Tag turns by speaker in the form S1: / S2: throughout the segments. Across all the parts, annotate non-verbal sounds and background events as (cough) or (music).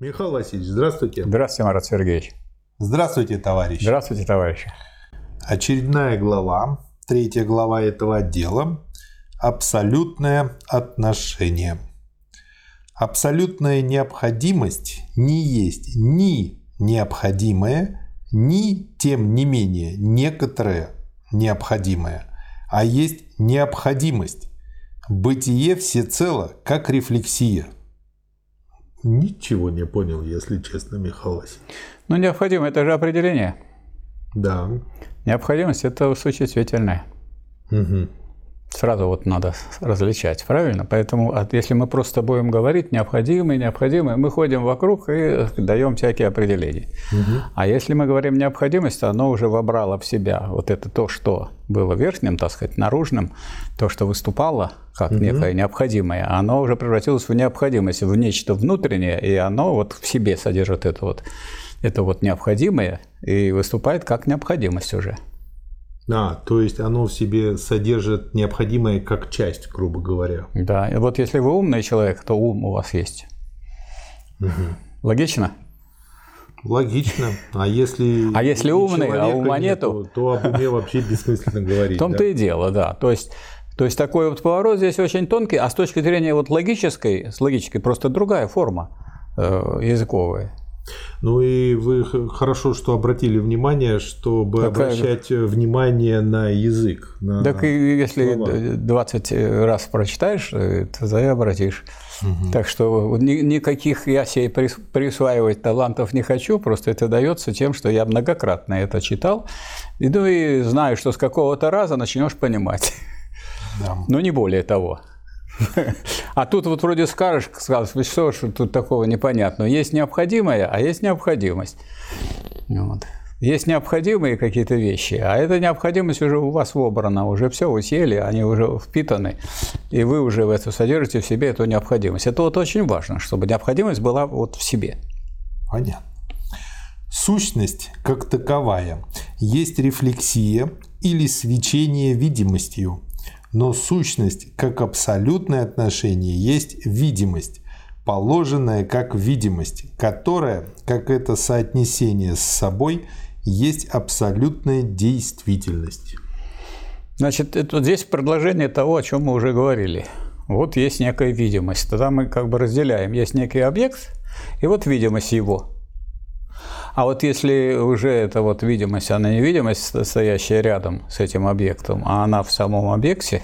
S1: Михаил Васильевич, здравствуйте.
S2: Здравствуйте, Марат Сергеевич.
S1: Здравствуйте, товарищ.
S2: Здравствуйте, товарищи.
S1: Очередная глава, третья глава этого отдела – абсолютное отношение. Абсолютная необходимость не есть ни необходимое, ни, тем не менее, некоторое необходимое, а есть необходимость. Бытие всецело, как рефлексия – Ничего не понял, если честно, Михаил Васильевич.
S2: Ну, необходимо, это же определение.
S1: Да.
S2: Необходимость – это существительное.
S1: Угу.
S2: Сразу вот надо различать, правильно? Поэтому если мы просто будем говорить необходимое, необходимое, мы ходим вокруг и даем всякие определения.
S1: Угу.
S2: А если мы говорим необходимость, то оно уже вобрало в себя вот это то, что было верхним, так сказать, наружным, то, что выступало как угу. некое необходимое, оно уже превратилось в необходимость, в нечто внутреннее, и оно вот в себе содержит это вот, это вот необходимое и выступает как необходимость уже.
S1: А, то есть оно в себе содержит необходимое как часть, грубо говоря.
S2: Да, и вот если вы умный человек, то ум у вас есть.
S1: Угу.
S2: Логично?
S1: Логично. А если, (laughs)
S2: а если умный, а ума нету,
S1: нету, то об уме вообще бессмысленно говорить. (laughs)
S2: В том-то да? и дело, да. То есть, то есть такой вот поворот здесь очень тонкий, а с точки зрения вот логической, с логической просто другая форма э, языковая.
S1: Ну и вы хорошо, что обратили внимание, чтобы Какая... обращать внимание на язык. На
S2: так и если слова. 20 раз прочитаешь, э, то и обратишь. Угу. Так что никаких я себе присваивать талантов не хочу, просто это дается тем, что я многократно это читал. И, ну и знаю, что с какого-то раза начнешь понимать. Да. Но не более того. (laughs) А тут вот вроде скажешь, скажешь, что, что тут такого непонятного. Есть необходимое, а есть необходимость. Вот. Есть необходимые какие-то вещи, а эта необходимость уже у вас вобрана, уже все, вы съели, они уже впитаны, и вы уже в это содержите в себе эту необходимость. Это вот очень важно, чтобы необходимость была вот в себе.
S1: Понятно. Сущность как таковая есть рефлексия или свечение видимостью, но сущность как абсолютное отношение есть видимость, положенная как видимость, которая, как это соотнесение с собой, есть абсолютная действительность.
S2: Значит, это здесь предложение того, о чем мы уже говорили. Вот есть некая видимость. Тогда мы как бы разделяем. Есть некий объект, и вот видимость его. А вот если уже эта вот видимость, она не видимость, стоящая рядом с этим объектом, а она в самом объекте,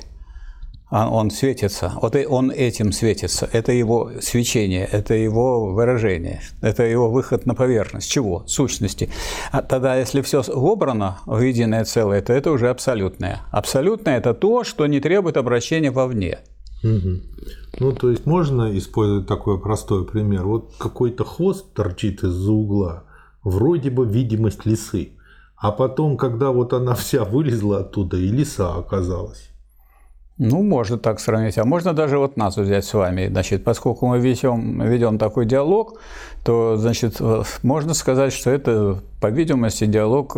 S2: а он светится, вот он этим светится, это его свечение, это его выражение, это его выход на поверхность. Чего? Сущности. А тогда, если все вобрано в единое целое, то это уже абсолютное. Абсолютное – это то, что не требует обращения вовне.
S1: Угу. Ну, то есть можно использовать такой простой пример. Вот какой-то хвост торчит из-за угла, вроде бы видимость лисы. А потом, когда вот она вся вылезла оттуда, и лиса оказалась.
S2: Ну, можно так сравнить. А можно даже вот нас взять с вами. Значит, поскольку мы ведем, ведем такой диалог, то, значит, можно сказать, что это, по видимости, диалог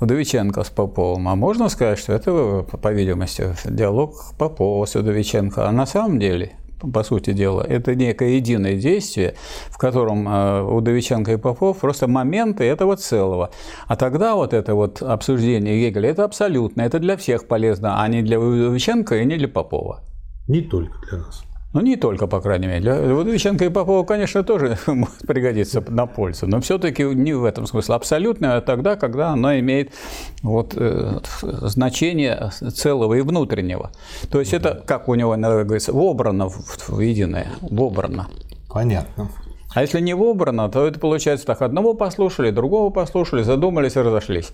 S2: Удовиченко с Поповым. А можно сказать, что это, по видимости, диалог Попова с Удовиченко. А на самом деле по сути дела. Это некое единое действие, в котором э, Удовиченко и Попов просто моменты этого целого. А тогда вот это вот обсуждение Гегеля – это абсолютно, это для всех полезно, а не для Удовиченко и не для Попова.
S1: Не только для нас.
S2: Ну, не только, по крайней мере. Для Выдвиженко и Попова, конечно, тоже (laughs) может пригодиться на пользу, но все-таки не в этом смысле. Абсолютно а тогда, когда оно имеет вот, э, значение целого и внутреннего. То есть это, как у него иногда говорится, вобрано в, в единое, вобрано.
S1: Понятно.
S2: А если не вобрано, то это получается так, одного послушали, другого послушали, задумались и разошлись.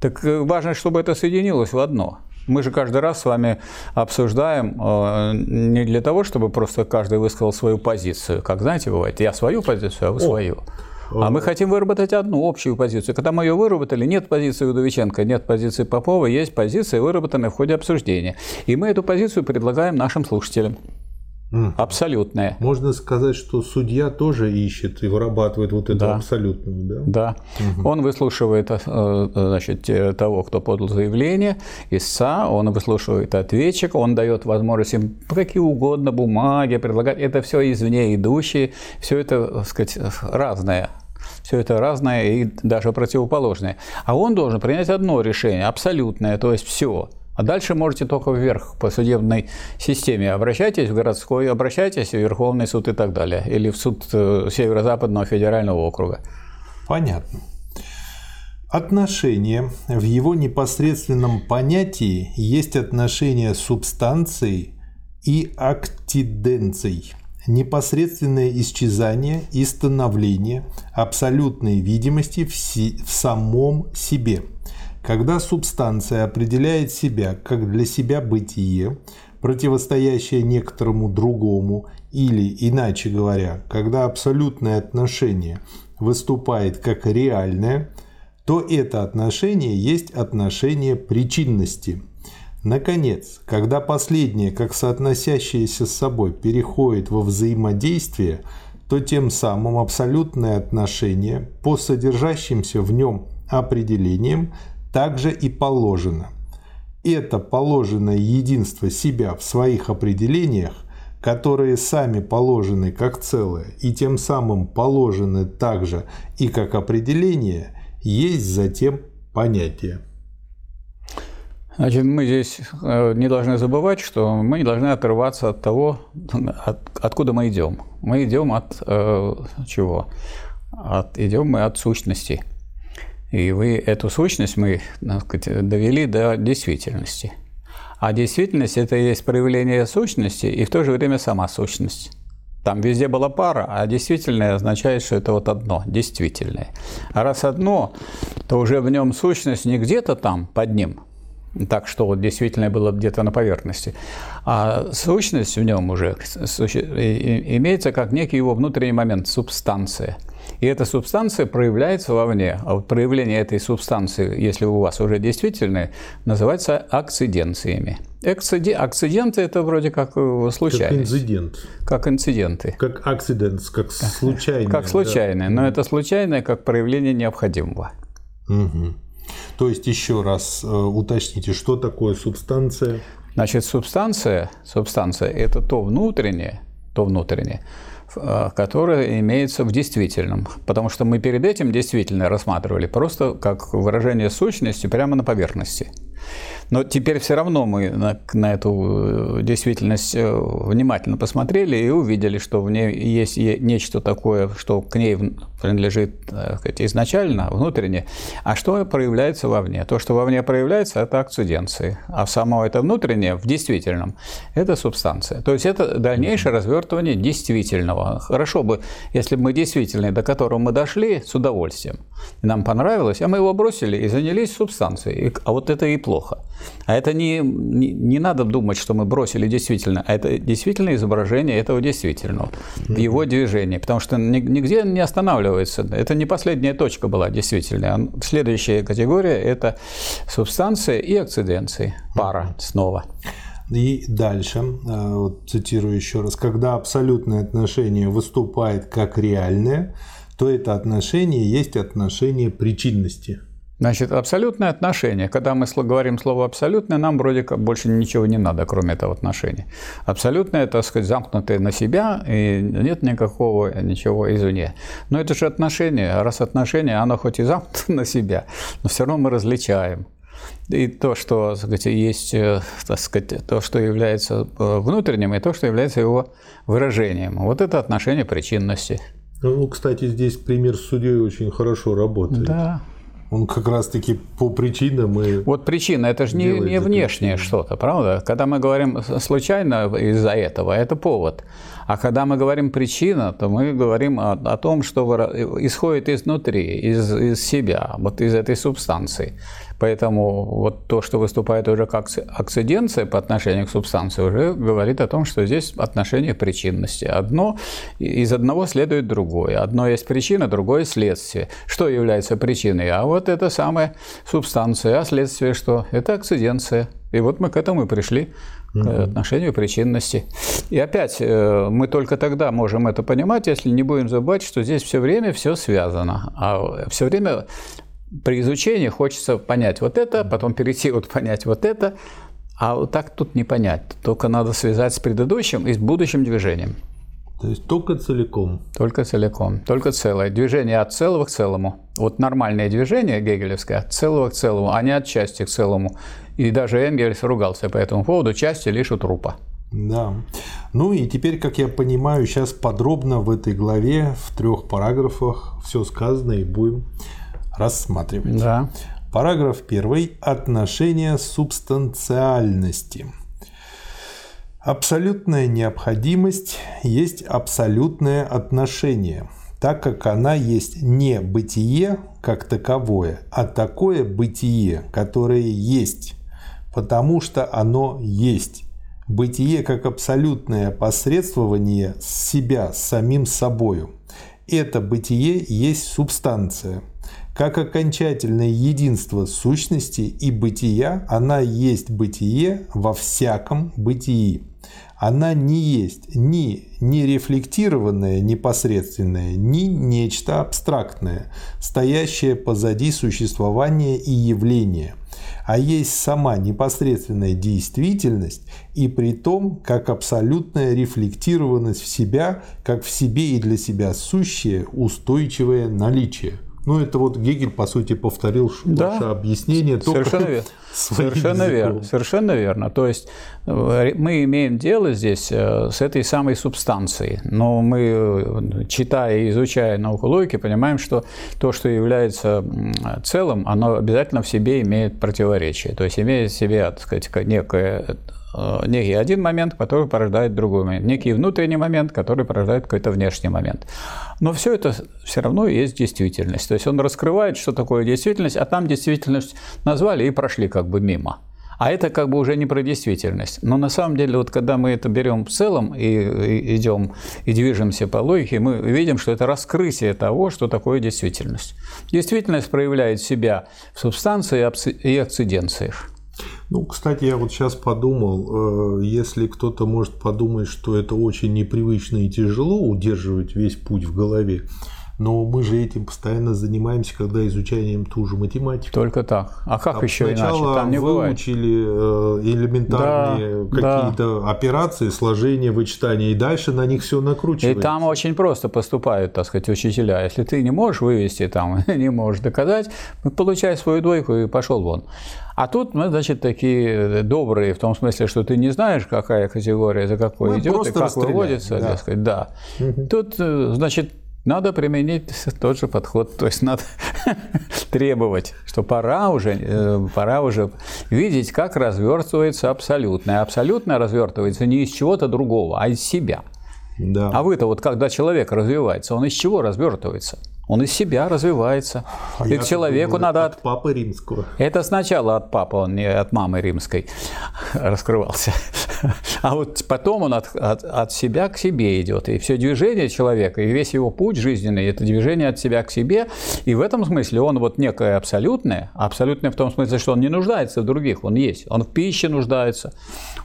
S2: Так э, важно, чтобы это соединилось в одно. Мы же каждый раз с вами обсуждаем э, не для того, чтобы просто каждый высказал свою позицию. Как, знаете, бывает, я свою позицию, а вы свою. А мы хотим выработать одну общую позицию. Когда мы ее выработали, нет позиции Удовиченко, нет позиции Попова, есть позиция, выработанная в ходе обсуждения. И мы эту позицию предлагаем нашим слушателям. Абсолютное.
S1: Можно сказать, что судья тоже ищет и вырабатывает вот эту да. абсолютную, да?
S2: Да. Угу. Он выслушивает э, значит, того, кто подал заявление, истца, он выслушивает ответчик, он дает возможность им какие угодно бумаги предлагать. Это все извне идущие, все это, так сказать, разное все это разное и даже противоположное. А он должен принять одно решение, абсолютное, то есть все – а дальше можете только вверх по судебной системе. Обращайтесь в городской, обращайтесь в Верховный суд и так далее. Или в суд э, Северо-Западного федерального округа.
S1: Понятно. Отношение в его непосредственном понятии есть отношение субстанции и актиденций. Непосредственное исчезание и становление абсолютной видимости в, си- в самом себе – когда субстанция определяет себя как для себя бытие, противостоящее некоторому другому, или, иначе говоря, когда абсолютное отношение выступает как реальное, то это отношение есть отношение причинности. Наконец, когда последнее, как соотносящееся с собой, переходит во взаимодействие, то тем самым абсолютное отношение по содержащимся в нем определениям также и положено. Это положенное единство себя в своих определениях, которые сами положены как целое и тем самым положены также и как определение, есть затем понятие.
S2: Значит, мы здесь э, не должны забывать, что мы не должны отрываться от того, от, откуда мы идем. Мы идем от э, чего? От, идем мы от сущности. И вы эту сущность мы сказать, довели до действительности. А действительность – это и есть проявление сущности и в то же время сама сущность. Там везде была пара, а действительное означает, что это вот одно, действительное. А раз одно, то уже в нем сущность не где-то там под ним, так что вот действительно было где-то на поверхности, а сущность в нем уже имеется как некий его внутренний момент, субстанция – и эта субстанция проявляется вовне. А вот проявление этой субстанции, если у вас уже действительное, называется акциденциями. Экциди... Акциденты – это вроде как э, случайность.
S1: Как инцидент.
S2: Как инциденты.
S1: Как акцидент, как случайное.
S2: Как случайное, да. но это случайное как проявление необходимого.
S1: Угу. То есть еще раз э, уточните, что такое субстанция?
S2: Значит, субстанция, субстанция – это то внутреннее, то внутреннее, которое имеется в действительном. Потому что мы перед этим действительно рассматривали просто как выражение сущности прямо на поверхности. Но теперь все равно мы на, на эту э, действительность э, внимательно посмотрели и увидели, что в ней есть нечто такое, что к ней принадлежит сказать, изначально, внутренне, а что проявляется вовне. То, что вовне проявляется, это акциденции, а само это внутреннее, в действительном, это субстанция. То есть это дальнейшее развертывание действительного. Хорошо бы, если бы мы действительные, до которого мы дошли, с удовольствием. Нам понравилось, а мы его бросили и занялись субстанцией. А вот это и плохо. А это не, не, не надо думать, что мы бросили действительно, а это действительно изображение этого действительного, его движения, потому что нигде не останавливается. Это не последняя точка была действительно. Следующая категория – это субстанция и акциденции, пара снова.
S1: И дальше, э, вот цитирую еще раз, когда абсолютное отношение выступает как реальное, то это отношение есть отношение причинности.
S2: Значит, абсолютное отношение. Когда мы говорим слово абсолютное, нам вроде как больше ничего не надо, кроме этого отношения. Абсолютное, так сказать, замкнутое на себя, и нет никакого ничего извне. Но это же отношение. Раз отношение, оно хоть и замкнуто на себя, но все равно мы различаем. И то, что сказать, есть, э, так сказать, то, что является э, внутренним, и то, что является его выражением. Вот это отношение причинности.
S1: Ну, кстати, здесь пример с судьей очень хорошо работает.
S2: Да,
S1: он как раз-таки по причинам и
S2: Вот причина, это же не, не внешнее что-то, правда? Когда мы говорим случайно из-за этого, это повод. А когда мы говорим причина, то мы говорим о, о том, что исходит изнутри, из, из себя, вот из этой субстанции. Поэтому вот то, что выступает уже как акциденция по отношению к субстанции, уже говорит о том, что здесь отношение причинности. Одно из одного следует другое. Одно есть причина, другое следствие. Что является причиной? А вот это самая субстанция. А следствие что? Это акциденция. И вот мы к этому и пришли угу. отношению причинности. И опять, э, мы только тогда можем это понимать, если не будем забывать, что здесь все время все связано. А все время при изучении хочется понять вот это, потом перейти вот понять вот это, а вот так тут не понять. Только надо связать с предыдущим и с будущим движением.
S1: То есть только целиком.
S2: Только целиком, только целое. Движение от целого к целому. Вот нормальное движение гегелевское от целого к целому, а не от части к целому. И даже Энгельс ругался по этому поводу, части лишь у трупа.
S1: Да. Ну и теперь, как я понимаю, сейчас подробно в этой главе, в трех параграфах все сказано и будем рассматривать.
S2: Да.
S1: Параграф первый. Отношение субстанциальности. Абсолютная необходимость есть абсолютное отношение, так как она есть не бытие как таковое, а такое бытие, которое есть, потому что оно есть. Бытие как абсолютное посредствование себя с самим собою. Это бытие есть субстанция – как окончательное единство сущности и бытия, она есть бытие во всяком бытии. Она не есть ни нерефлектированное непосредственное, ни нечто абстрактное, стоящее позади существования и явления, а есть сама непосредственная действительность и при том как абсолютная рефлектированность в себя, как в себе и для себя сущее устойчивое наличие. Ну, это вот Гегель, по сути, повторил да. ваше объяснение.
S2: Совершенно верно. (laughs) Совершенно верно. Совершенно верно. То есть э, мы имеем дело здесь э, с этой самой субстанцией. Но мы, э, читая и изучая науку логики, понимаем, что то, что является целым, оно обязательно в себе имеет противоречие. То есть имеет в себе, так сказать, некое некий один момент, который порождает другой момент, некий внутренний момент, который порождает какой-то внешний момент. Но все это все равно есть действительность. То есть он раскрывает, что такое действительность, а там действительность назвали и прошли как бы мимо. А это как бы уже не про действительность. Но на самом деле, вот когда мы это берем в целом и идем и движемся по логике, мы видим, что это раскрытие того, что такое действительность. Действительность проявляет себя в субстанции и акциденциях.
S1: Ну, кстати, я вот сейчас подумал, э, если кто-то может подумать, что это очень непривычно и тяжело удерживать весь путь в голове, но мы же этим постоянно занимаемся, когда изучаем ту же математику.
S2: Только так. А как а еще
S1: иначе? Там не выучили бывает. элементарные да, какие-то да. операции, сложения, вычитания, и дальше на них все накручивается.
S2: И там очень просто поступают, так сказать, учителя. Если ты не можешь вывести, там, (laughs) не можешь доказать, получай свою двойку и пошел вон. А тут мы, значит, такие добрые, в том смысле, что ты не знаешь, какая категория за какой мы идет и как выводится, да. так сказать, да. Угу. Тут, э, значит, надо применить тот же подход, то есть надо (laughs) требовать, что пора уже, э, пора уже видеть, как развертывается абсолютное. Абсолютное развертывается не из чего-то другого, а из себя. Да. А вы-то вот когда человек развивается, он из чего развертывается? Он из себя развивается. А и человеку думаю, надо
S1: от папы римского.
S2: Это сначала от папы, он не от мамы римской (laughs) раскрывался. А вот потом он от, от, от себя к себе идет. И все движение человека, и весь его путь жизненный, это движение от себя к себе. И в этом смысле он вот некое абсолютное. Абсолютное в том смысле, что он не нуждается в других, он есть. Он в пище нуждается,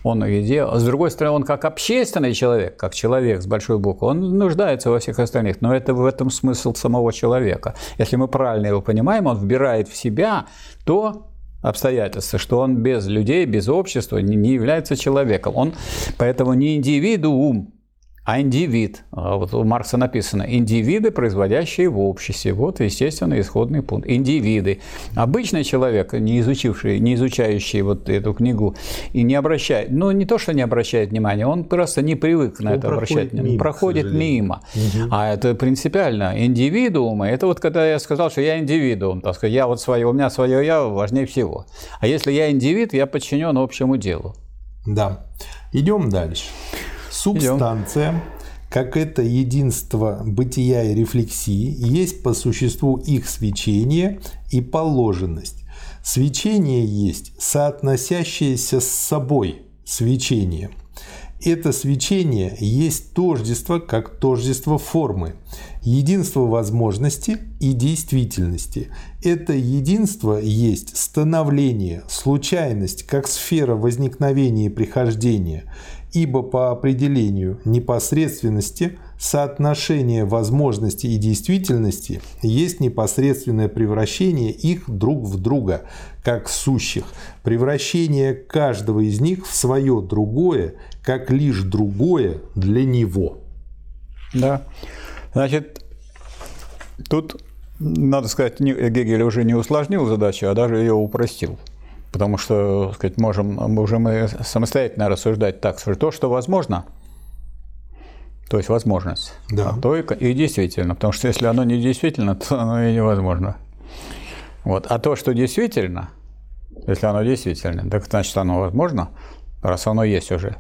S2: он в еде. С другой стороны, он как общественный человек, как человек с большой буквы, он нуждается во всех остальных. Но это в этом смысл самого человека. Если мы правильно его понимаем, он вбирает в себя то, обстоятельства, что он без людей, без общества не является человеком. Он поэтому не индивидуум, а индивид. А вот у Маркса написано «индивиды, производящие в обществе». Вот, естественно, исходный пункт. Индивиды. Обычный человек, не изучивший, не изучающий вот эту книгу и не обращает, ну, не то, что не обращает внимания, он просто не привык на он это обращать внимание. Мимо, проходит мимо. Угу. А это принципиально. Индивидуумы, это вот когда я сказал, что я индивидуум, так сказать, я вот свое, у меня свое я важнее всего. А если я индивид, я подчинен общему делу.
S1: Да. Идем дальше. Субстанция, как это единство бытия и рефлексии, есть по существу их свечение и положенность. Свечение есть соотносящееся с собой свечение. Это свечение есть тождество как тождество формы, единство возможности и действительности. Это единство есть становление, случайность как сфера возникновения и прихождения, ибо по определению непосредственности соотношение возможности и действительности есть непосредственное превращение их друг в друга, как сущих, превращение каждого из них в свое другое, как лишь другое для него.
S2: Да. Значит, тут, надо сказать, Гегель уже не усложнил задачу, а даже ее упростил. Потому что, сказать, можем, можем мы самостоятельно рассуждать так, что то, что возможно, то есть возможность,
S1: да.
S2: то и, и действительно. Потому что если оно не действительно, (laughs) то оно и невозможно. Вот. А то, что действительно, если оно действительно, так значит оно возможно, раз оно есть уже.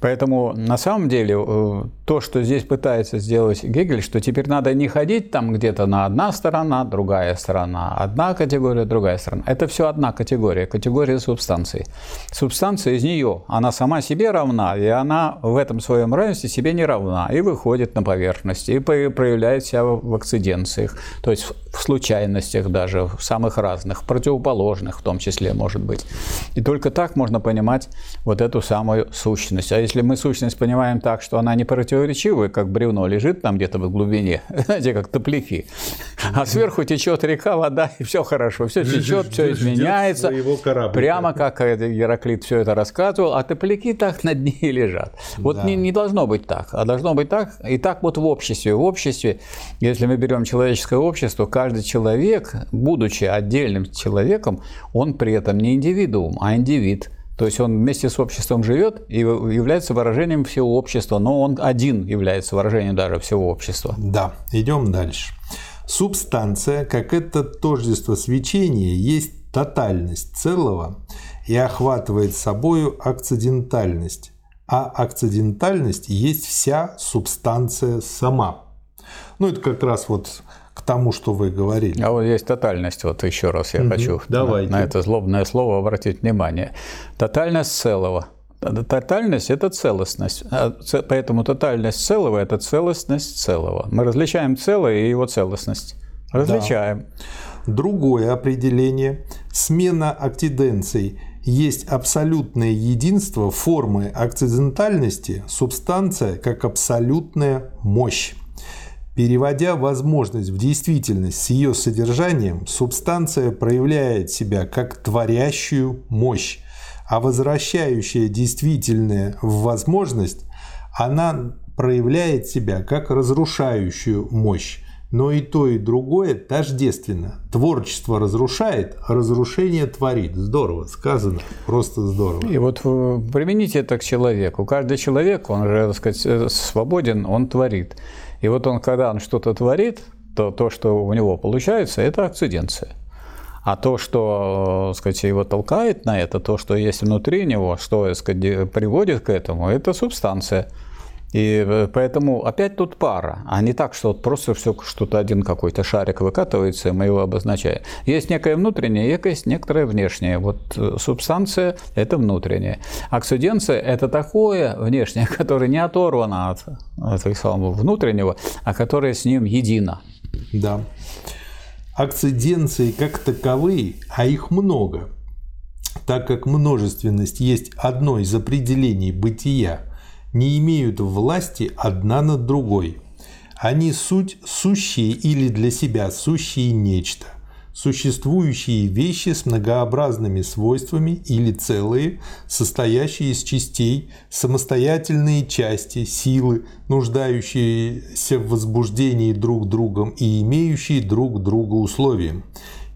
S2: Поэтому на самом деле э, то, что здесь пытается сделать Гегель, что теперь надо не ходить там где-то на одна сторона, другая сторона, одна категория, другая сторона. Это все одна категория, категория субстанции. Субстанция из нее, она сама себе равна, и она в этом своем равенстве себе не равна, и выходит на поверхность, и проявляет себя в акциденциях, то есть в случайностях даже, в самых разных, противоположных в том числе, может быть. И только так можно понимать вот эту самую сущность. А если мы сущность понимаем так, что она не противоречивая, как бревно лежит там где-то в глубине, (laughs) знаете, как топляки, а сверху течет река, вода, и все хорошо, все течет, все изменяется, прямо как Гераклит все это рассказывал, а топляки так на дне и лежат. Вот да. не, не должно быть так, а должно быть так, и так вот в обществе. В обществе, если мы берем человеческое общество, каждый человек, будучи отдельным человеком, он при этом не индивидуум, а индивид – то есть он вместе с обществом живет и является выражением всего общества, но он один является выражением даже всего общества.
S1: Да, идем дальше. Субстанция, как это тождество свечения, есть тотальность целого и охватывает собою акцидентальность, а акцидентальность есть вся субстанция сама. Ну, это как раз вот тому, что вы говорили.
S2: А вот есть тотальность, вот еще раз я угу, хочу
S1: давайте.
S2: На, на это злобное слово обратить внимание. Тотальность целого. Тотальность – это целостность. А поэтому тотальность целого – это целостность целого. Мы различаем целое и его целостность. Различаем.
S1: Да. Другое определение – смена актиденций есть абсолютное единство формы акцидентальности, субстанция как абсолютная мощь. Переводя возможность в действительность с ее содержанием, субстанция проявляет себя как творящую мощь, а возвращающая действительное в возможность, она проявляет себя как разрушающую мощь. Но и то, и другое тождественно. Творчество разрушает, а разрушение творит. Здорово, сказано, просто здорово.
S2: И вот э, примените это к человеку. Каждый человек, он же, так сказать, э, свободен, он творит. И вот он, когда он что-то творит, то то, что у него получается, это акциденция. А то, что, э, сказать, его толкает на это, то, что есть внутри него, что, сказать, приводит к этому, это субстанция. И э, поэтому опять тут пара, а не так, что вот просто все что-то один какой-то шарик выкатывается, и мы его обозначаем. Есть некое внутреннее, есть некоторое внешнее. Вот э, субстанция – это внутреннее. Акциденция – это такое внешнее, (laughs) которое не оторвано от, от самого внутреннего, а которое с ним едино.
S1: Да. Акциденции как таковые, а их много, так как множественность есть одно из определений бытия – не имеют власти одна над другой. Они суть сущие или для себя сущие нечто, существующие вещи с многообразными свойствами или целые, состоящие из частей, самостоятельные части, силы, нуждающиеся в возбуждении друг другом и имеющие друг друга условием.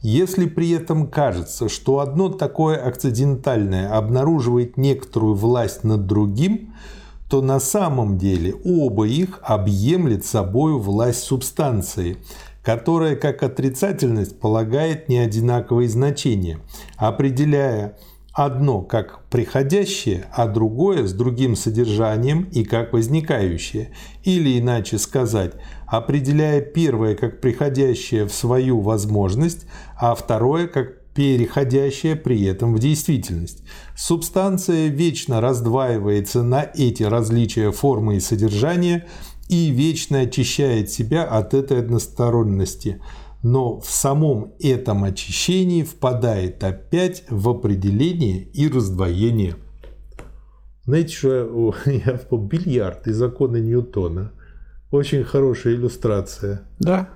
S1: Если при этом кажется, что одно такое акцидентальное обнаруживает некоторую власть над другим – то на самом деле оба их объемлет собой власть субстанции, которая как отрицательность полагает неодинаковые значения, определяя одно как приходящее, а другое с другим содержанием и как возникающее, или иначе сказать, определяя первое как приходящее в свою возможность, а второе как переходящая при этом в действительность. Субстанция вечно раздваивается на эти различия формы и содержания и вечно очищает себя от этой односторонности – но в самом этом очищении впадает опять в определение и раздвоение. Знаете, что я (laughs) в бильярд и законы Ньютона. Очень хорошая иллюстрация.
S2: Да.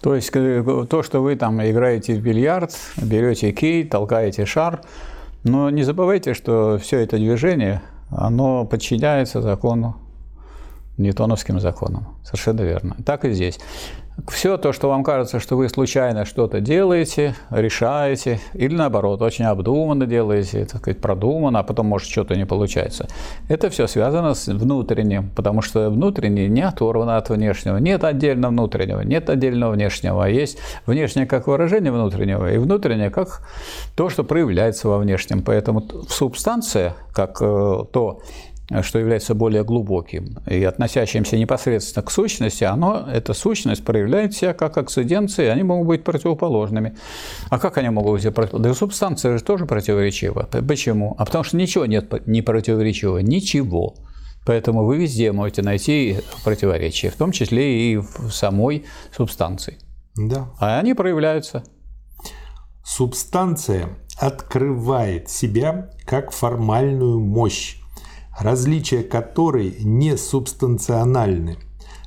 S2: То есть э, то, что вы там играете в бильярд, берете кей, толкаете шар, но не забывайте, что все это движение, оно подчиняется закону, ньютоновским законам. Совершенно верно. Так и здесь. Все то, что вам кажется, что вы случайно что-то делаете, решаете, или наоборот, очень обдуманно делаете, так сказать, продуманно, а потом, может, что-то не получается. Это все связано с внутренним, потому что внутреннее не оторвано от внешнего. Нет отдельно внутреннего, нет отдельного внешнего, а есть внешнее как выражение внутреннего, и внутреннее как то, что проявляется во внешнем. Поэтому субстанция, как э, то, что является более глубоким и относящимся непосредственно к сущности, оно, эта сущность проявляет себя как акциденции, они могут быть противоположными. А как они могут быть противоположными? Да субстанция же тоже противоречива. Почему? А потому что ничего нет не противоречивого, ничего. Поэтому вы везде можете найти противоречия, в том числе и в самой субстанции.
S1: Да.
S2: А они проявляются.
S1: Субстанция открывает себя как формальную мощь, различия которой не субстанциональны.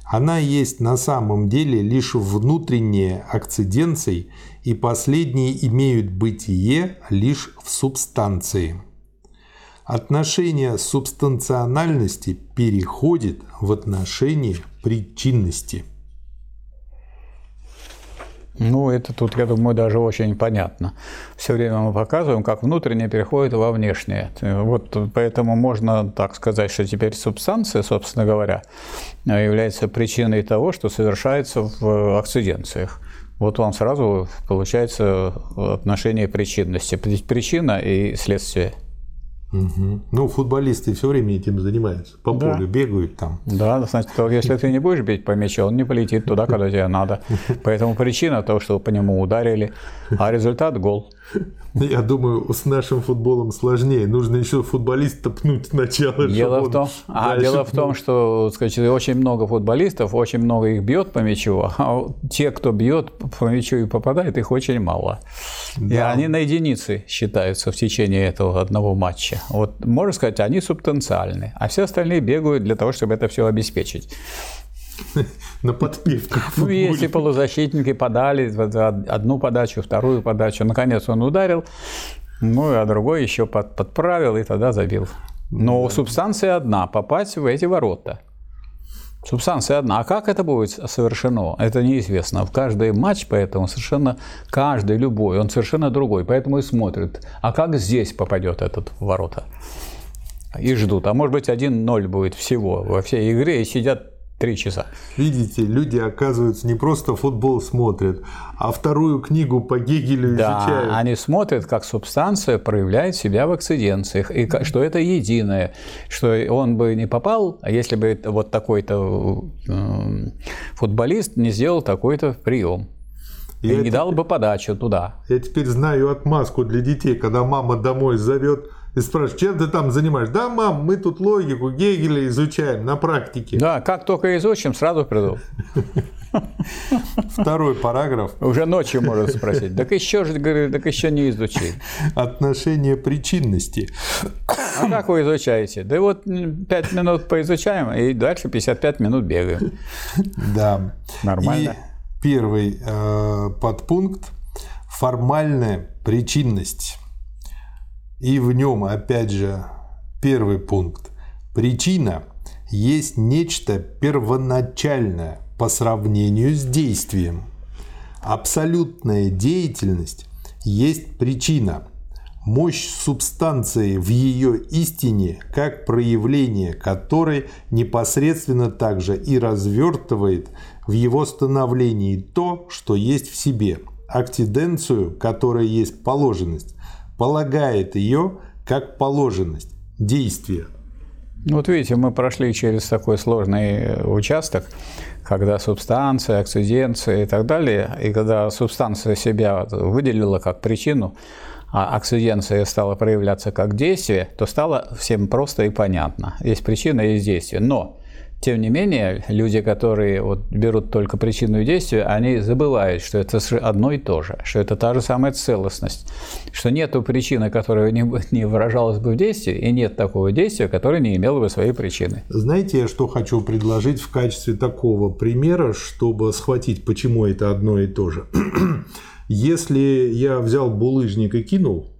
S1: Она есть на самом деле лишь внутренняя акциденцией, и последние имеют бытие лишь в субстанции. Отношение субстанциональности переходит в отношение причинности –
S2: ну, это тут, я думаю, даже очень понятно. Все время мы показываем, как внутреннее переходит во внешнее. Вот поэтому можно так сказать, что теперь субстанция, собственно говоря, является причиной того, что совершается в акциденциях. Вот вам сразу получается отношение причинности. Причина и следствие –
S1: Угу. Ну, футболисты все время этим занимаются. По да. полю бегают там.
S2: Да, значит, если ты не будешь бить по мячу, он не полетит туда, когда тебе надо. Поэтому причина того, что по нему ударили, а результат – гол. (laughs)
S1: Я думаю, с нашим футболом сложнее. Нужно еще футболиста пнуть сначала.
S2: Дело, в том, а, дело в том, что сказать, очень много футболистов, очень много их бьет по мячу, (laughs) а те, кто бьет по мячу и попадает, их очень мало. Да. И они на единицы считаются в течение этого одного матча. Вот можно сказать, они субстанциальны, а все остальные бегают для того, чтобы это все обеспечить. (laughs)
S1: на подпевках.
S2: Ну, если полузащитники подали одну подачу, вторую подачу, наконец он ударил, ну, а другой еще под, подправил и тогда забил. Но да. субстанция одна – попасть в эти ворота. Субстанция одна. А как это будет совершено? Это неизвестно. В каждый матч, поэтому совершенно каждый, любой, он совершенно другой. Поэтому и смотрят, а как здесь попадет этот в ворота? И ждут. А может быть, 1-0 будет всего во всей игре, и сидят три часа.
S1: Видите, люди, оказывается, не просто футбол смотрят, а вторую книгу по Гегелю
S2: да,
S1: изучают.
S2: они смотрят, как субстанция проявляет себя в акциденциях, и что это единое, что он бы не попал, а если бы вот такой-то футболист не сделал такой-то прием. И не теперь, дал бы подачу туда.
S1: Я теперь знаю отмазку для детей, когда мама домой зовет и спрашиваешь, чем ты там занимаешься? Да, мам, мы тут логику Гегеля изучаем на практике.
S2: Да, как только изучим, сразу приду.
S1: Второй параграф.
S2: Уже ночью может спросить. Так еще же, говорю, так еще не изучил.
S1: Отношение причинности.
S2: А как вы изучаете? Да вот 5 минут поизучаем, и дальше 55 минут бегаем.
S1: Да.
S2: Нормально.
S1: И первый э, подпункт – формальная причинность. И в нем, опять же, первый пункт. Причина есть нечто первоначальное по сравнению с действием. Абсолютная деятельность есть причина. Мощь субстанции в ее истине, как проявление которой непосредственно также и развертывает в его становлении то, что есть в себе, актиденцию, которая есть положенность, полагает ее как положенность, действие.
S2: Ну, вот видите, мы прошли через такой сложный участок, когда субстанция, акциденция и так далее, и когда субстанция себя выделила как причину, а акциденция стала проявляться как действие, то стало всем просто и понятно. Есть причина, есть действие. Но тем не менее, люди, которые вот берут только причину и действие, они забывают, что это одно и то же, что это та же самая целостность, что нет причины, которая не, не выражалась бы в действии, и нет такого действия, которое не имело бы своей причины.
S1: Знаете, я что хочу предложить в качестве такого примера, чтобы схватить, почему это одно и то же. (clears throat) Если я взял булыжник и кинул,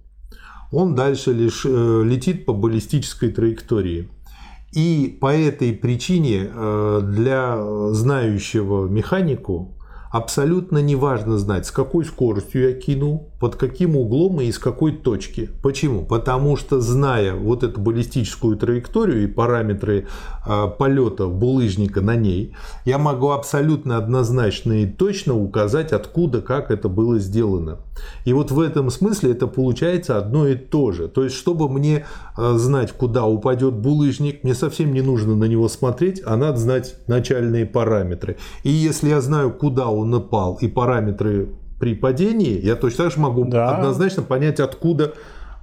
S1: он дальше лишь э, летит по баллистической траектории – и по этой причине э, для знающего механику абсолютно неважно знать, с какой скоростью я кинул, под каким углом и из какой точки. Почему? Потому что зная вот эту баллистическую траекторию и параметры э, полета булыжника на ней, я могу абсолютно однозначно и точно указать, откуда, как это было сделано. И вот в этом смысле это получается одно и то же. То есть, чтобы мне э, знать, куда упадет булыжник, мне совсем не нужно на него смотреть, а надо знать начальные параметры. И если я знаю, куда он упал, и параметры при падении, я точно так же могу да. однозначно понять, откуда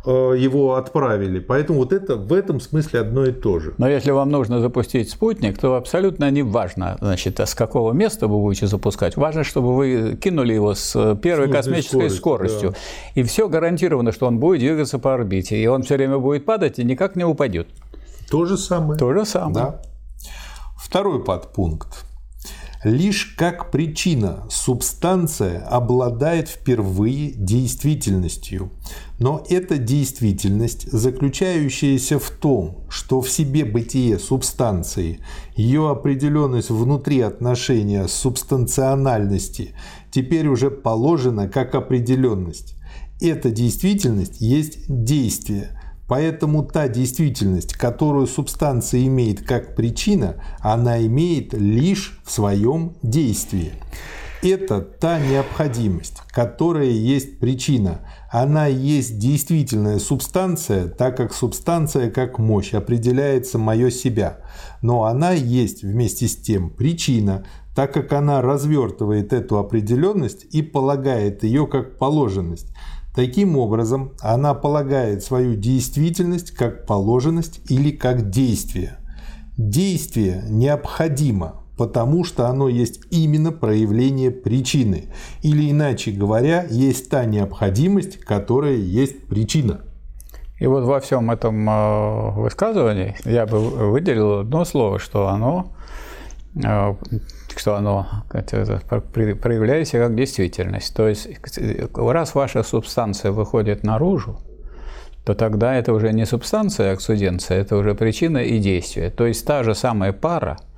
S1: э, его отправили. Поэтому вот это в этом смысле одно и то же.
S2: Но если вам нужно запустить спутник, то абсолютно не важно, значит, с какого места вы будете запускать. Важно, чтобы вы кинули его с первой с космической скоростью. скоростью. Да. И все гарантировано, что он будет двигаться по орбите. И он все время будет падать и никак не упадет.
S1: То же самое.
S2: То же самое.
S1: Да. Второй подпункт. Лишь как причина субстанция обладает впервые действительностью. Но эта действительность, заключающаяся в том, что в себе бытие субстанции, ее определенность внутри отношения субстанциональности теперь уже положена как определенность. Эта действительность есть действие – Поэтому та действительность, которую субстанция имеет как причина, она имеет лишь в своем действии. Это та необходимость, которая есть причина. Она есть действительная субстанция, так как субстанция как мощь определяет самое себя. Но она есть вместе с тем причина, так как она развертывает эту определенность и полагает ее как положенность. Таким образом, она полагает свою действительность как положенность или как действие. Действие необходимо, потому что оно есть именно проявление причины. Или иначе говоря, есть та необходимость, которая есть причина.
S2: И вот во всем этом э, высказывании я бы выделил одно слово, что оно э, что оно проявляет себя как действительность. То есть, раз ваша субстанция выходит наружу, то тогда это уже не субстанция, а акциденция, это уже причина и действие. То есть та же самая пара –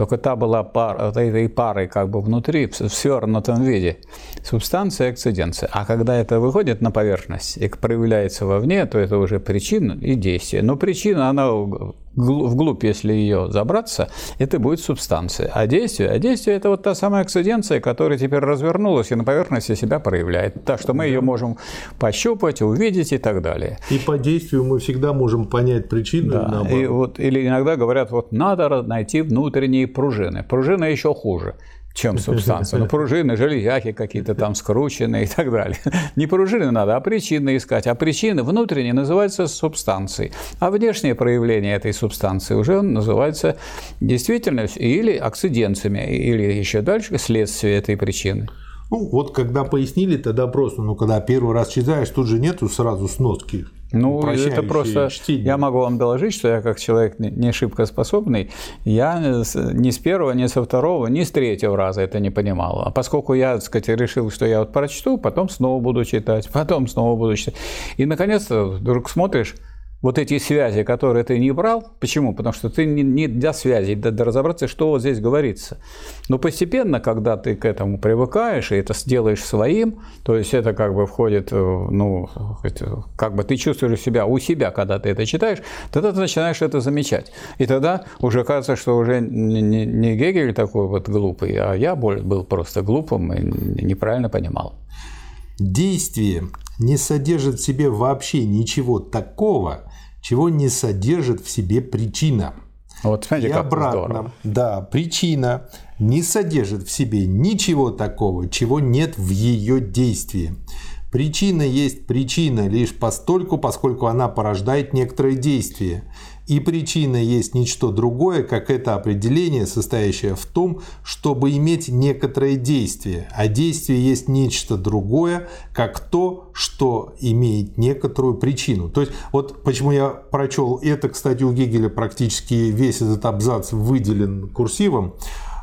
S2: только та была пар, этой парой как бы внутри, в свернутом виде, субстанция и акциденция. А когда это выходит на поверхность и проявляется вовне, то это уже причина и действие. Но причина, она вглубь, если ее забраться, это будет субстанция. А действие? А действие – это вот та самая акциденция, которая теперь развернулась и на поверхности себя проявляет. Так что мы ее можем пощупать, увидеть и так далее.
S1: И по действию мы всегда можем понять причину.
S2: Да. И вот, или иногда говорят, вот надо найти внутренние пружины. Пружина еще хуже чем субстанция. Ну, пружины, железяки какие-то там скрученные и так далее. (laughs) Не пружины надо, а причины искать. А причины внутренние называются субстанцией. А внешнее проявление этой субстанции уже называется действительностью или акциденциями, или еще дальше следствие этой причины.
S1: Ну, вот когда пояснили, тогда просто, ну, когда первый раз читаешь, тут же нету сразу сноски.
S2: Ну, это просто... Чтение. Я могу вам доложить, что я как человек не шибко способный, я ни с первого, ни со второго, ни с третьего раза это не понимал. А поскольку я, так сказать, решил, что я вот прочту, потом снова буду читать, потом снова буду читать. И, наконец-то, вдруг смотришь, вот эти связи, которые ты не брал. Почему? Потому что ты не, не для связи, для, для разобраться, что вот здесь говорится. Но постепенно, когда ты к этому привыкаешь и это сделаешь своим, то есть это как бы входит, ну, как бы ты чувствуешь себя у себя, когда ты это читаешь, тогда ты начинаешь это замечать. И тогда уже кажется, что уже не, не, не Гегель такой вот глупый, а я был просто глупым и неправильно понимал.
S1: Действие не содержит в себе вообще ничего такого, чего не содержит в себе причина.
S2: Вот смотрите,
S1: И
S2: как
S1: обратно,
S2: здорово.
S1: да, причина не содержит в себе ничего такого, чего нет в ее действии. Причина есть причина лишь постольку, поскольку она порождает некоторое действие. И причина есть ничто другое, как это определение, состоящее в том, чтобы иметь некоторое действие. А действие есть нечто другое, как то, что имеет некоторую причину. То есть, вот почему я прочел это, кстати, у Гегеля практически весь этот абзац выделен курсивом.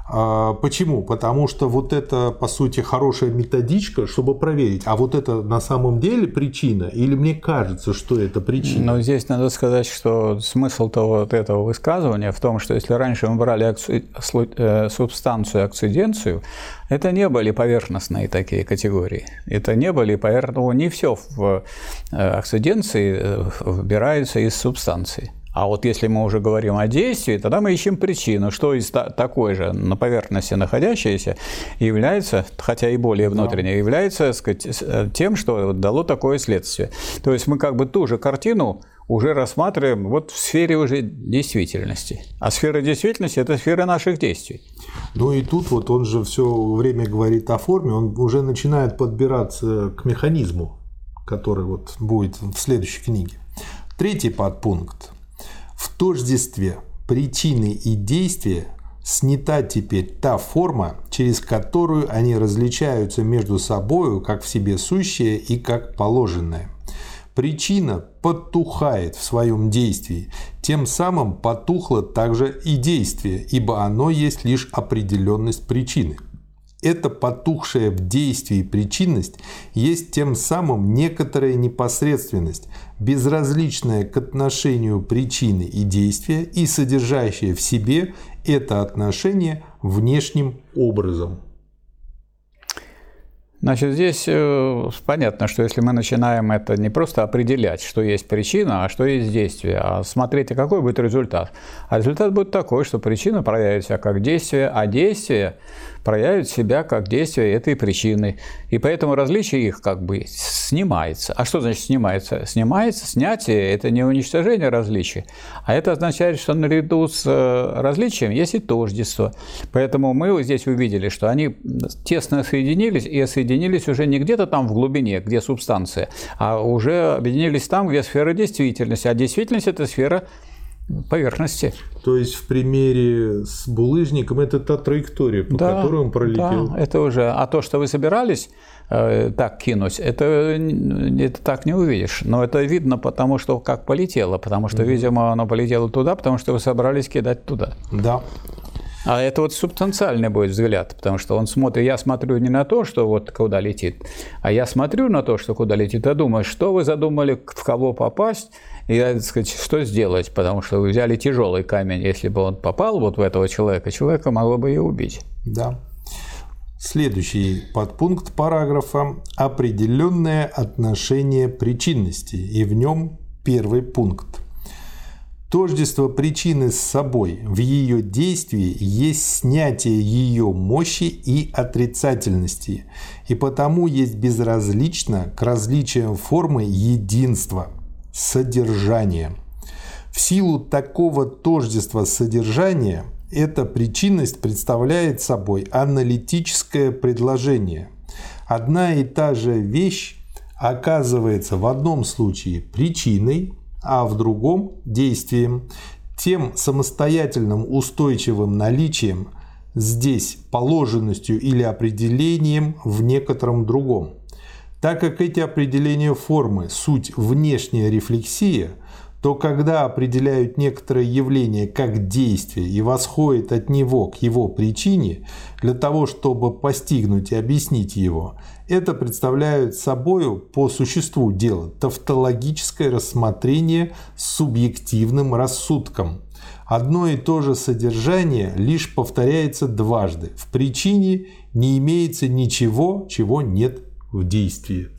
S1: А, Почему? Потому что вот это, по сути, хорошая методичка, чтобы проверить, а вот это на самом деле причина, или мне кажется, что это причина?
S2: Но здесь надо сказать, что смысл-то вот этого высказывания в том, что если раньше мы брали акци- э, субстанцию, акциденцию, это не были поверхностные такие категории. Это не были поверх... ну, не все в э, акциденции э, выбирается из субстанции. А вот если мы уже говорим о действии, тогда мы ищем причину, что из та- такой же на поверхности находящееся является, хотя и более внутреннее, является так сказать, э, тем, что дало такое следствие. То есть мы как бы ту же картину уже рассматриваем вот в сфере уже действительности. А сфера действительности – это сфера наших действий.
S1: Ну и тут вот он же все время говорит о форме, он уже начинает подбираться к механизму, который вот будет в следующей книге. Третий подпункт. В тождестве причины и действия снята теперь та форма, через которую они различаются между собою как в себе сущее и как положенное. Причина потухает в своем действии, тем самым потухло также и действие, ибо оно есть лишь определенность причины. Эта потухшая в действии причинность есть тем самым некоторая непосредственность, безразличная к отношению причины и действия и содержащая в себе это отношение внешним образом.
S2: Значит, здесь э, понятно, что если мы начинаем это не просто определять, что есть причина, а что есть действие, а смотреть, а какой будет результат. А результат будет такой, что причина проявит как действие, а действие проявит себя как действие этой причины. И поэтому различие их как бы снимается. А что значит снимается? Снимается, снятие – это не уничтожение различий, а это означает, что наряду с э, различием есть и тождество. Поэтому мы здесь увидели, что они тесно соединились, и соединились уже не где-то там в глубине, где субстанция, а уже объединились там, где сфера действительности. А действительность – это сфера поверхности.
S1: То есть в примере с булыжником это та траектория, по которой он пролетел.
S2: Да, это уже. А то, что вы собирались э, так кинуть, это, это так не увидишь. Но это видно, потому что как полетело. Потому что, видимо, оно полетело туда, потому что вы собрались кидать туда.
S1: Да.
S2: А это вот субстанциальный будет взгляд, потому что он смотрит, я смотрю не на то, что вот куда летит, а я смотрю на то, что куда летит, и думаю, что вы задумали, в кого попасть, и, так сказать, что сделать, потому что вы взяли тяжелый камень, если бы он попал вот в этого человека, человека могло бы и убить.
S1: Да. Следующий подпункт параграфа – определенное отношение причинности, и в нем первый пункт. Тождество причины с собой в ее действии есть снятие ее мощи и отрицательности, и потому есть безразлично к различиям формы единства, содержания. В силу такого тождества содержания эта причинность представляет собой аналитическое предложение. Одна и та же вещь оказывается в одном случае причиной, а в другом – действием, тем самостоятельным устойчивым наличием, здесь положенностью или определением в некотором другом. Так как эти определения формы – суть внешняя рефлексия, то когда определяют некоторое явление как действие и восходят от него к его причине, для того, чтобы постигнуть и объяснить его, это представляют собою по существу дела тавтологическое рассмотрение с субъективным рассудком. Одно и то же содержание лишь повторяется дважды. В причине не имеется ничего, чего нет в действии.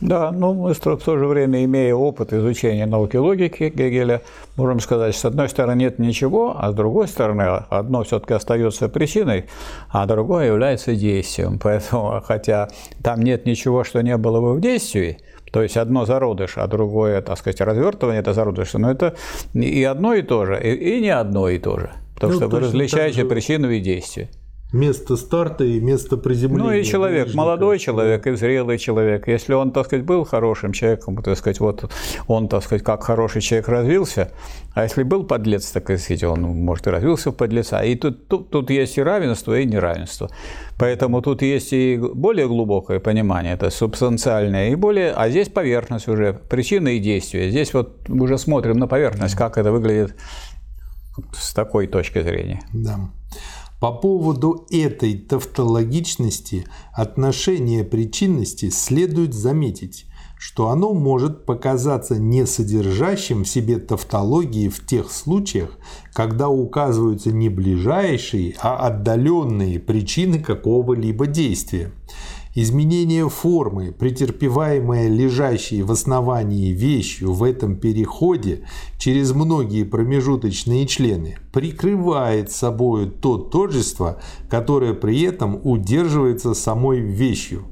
S2: Да, но мы в то же время, имея опыт изучения науки логики Гегеля, можем сказать, с одной стороны нет ничего, а с другой стороны одно все-таки остается причиной, а другое является действием. Поэтому, хотя там нет ничего, что не было бы в действии, То есть одно зародыш, а другое, так сказать, развертывание – это зародыш. Но это и одно и то же, и, и не одно и то же. Потому ну, что вы различаете же... причину и действие
S1: место старта и место приземления.
S2: Ну и человек, молодой человек и зрелый человек, если он, так сказать, был хорошим человеком, так сказать, вот он, так сказать, как хороший человек развился, а если был подлец, так сказать, он, может, и развился в подлеца. И тут, тут, тут есть и равенство, и неравенство. Поэтому тут есть и более глубокое понимание, это субстанциальное, и более, а здесь поверхность уже, причины и действия. Здесь вот уже смотрим на поверхность, как это выглядит с такой точки зрения.
S1: Да. По поводу этой тавтологичности отношения причинности следует заметить, что оно может показаться не содержащим в себе тавтологии в тех случаях, когда указываются не ближайшие, а отдаленные причины какого-либо действия. Изменение формы, претерпеваемое лежащей в основании вещью в этом переходе через многие промежуточные члены, прикрывает собой то тождество, которое при этом удерживается самой вещью.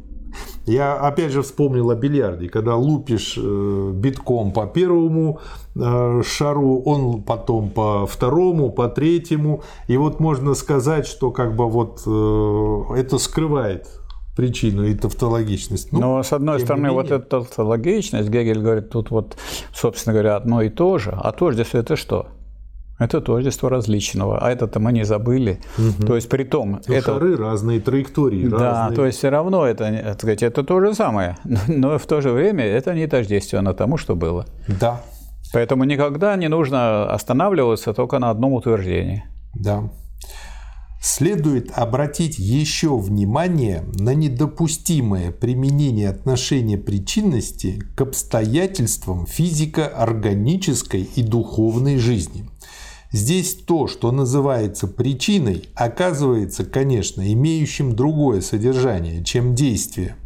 S1: Я опять же вспомнил о бильярде, когда лупишь э, битком по первому э, шару, он потом по второму, по третьему, и вот можно сказать, что как бы вот э, это скрывает причину и тавтологичность.
S2: Ну, Но, с одной стороны, вот эта тавтологичность, Гегель говорит, тут вот, собственно говоря, одно и то же. А тождество – это что? Это тождество различного, а это-то мы не забыли. Угу. То есть при том...
S1: Но
S2: это...
S1: шары разные, траектории
S2: да,
S1: разные.
S2: то есть все равно это, так сказать, это то же самое, (laughs) но в то же время это не тождественно тому, что было.
S1: Да.
S2: Поэтому никогда не нужно останавливаться только на одном утверждении.
S1: Да. Следует обратить еще внимание на недопустимое применение отношения причинности к обстоятельствам физико-органической и духовной жизни. Здесь то, что называется причиной, оказывается, конечно, имеющим другое содержание, чем действие.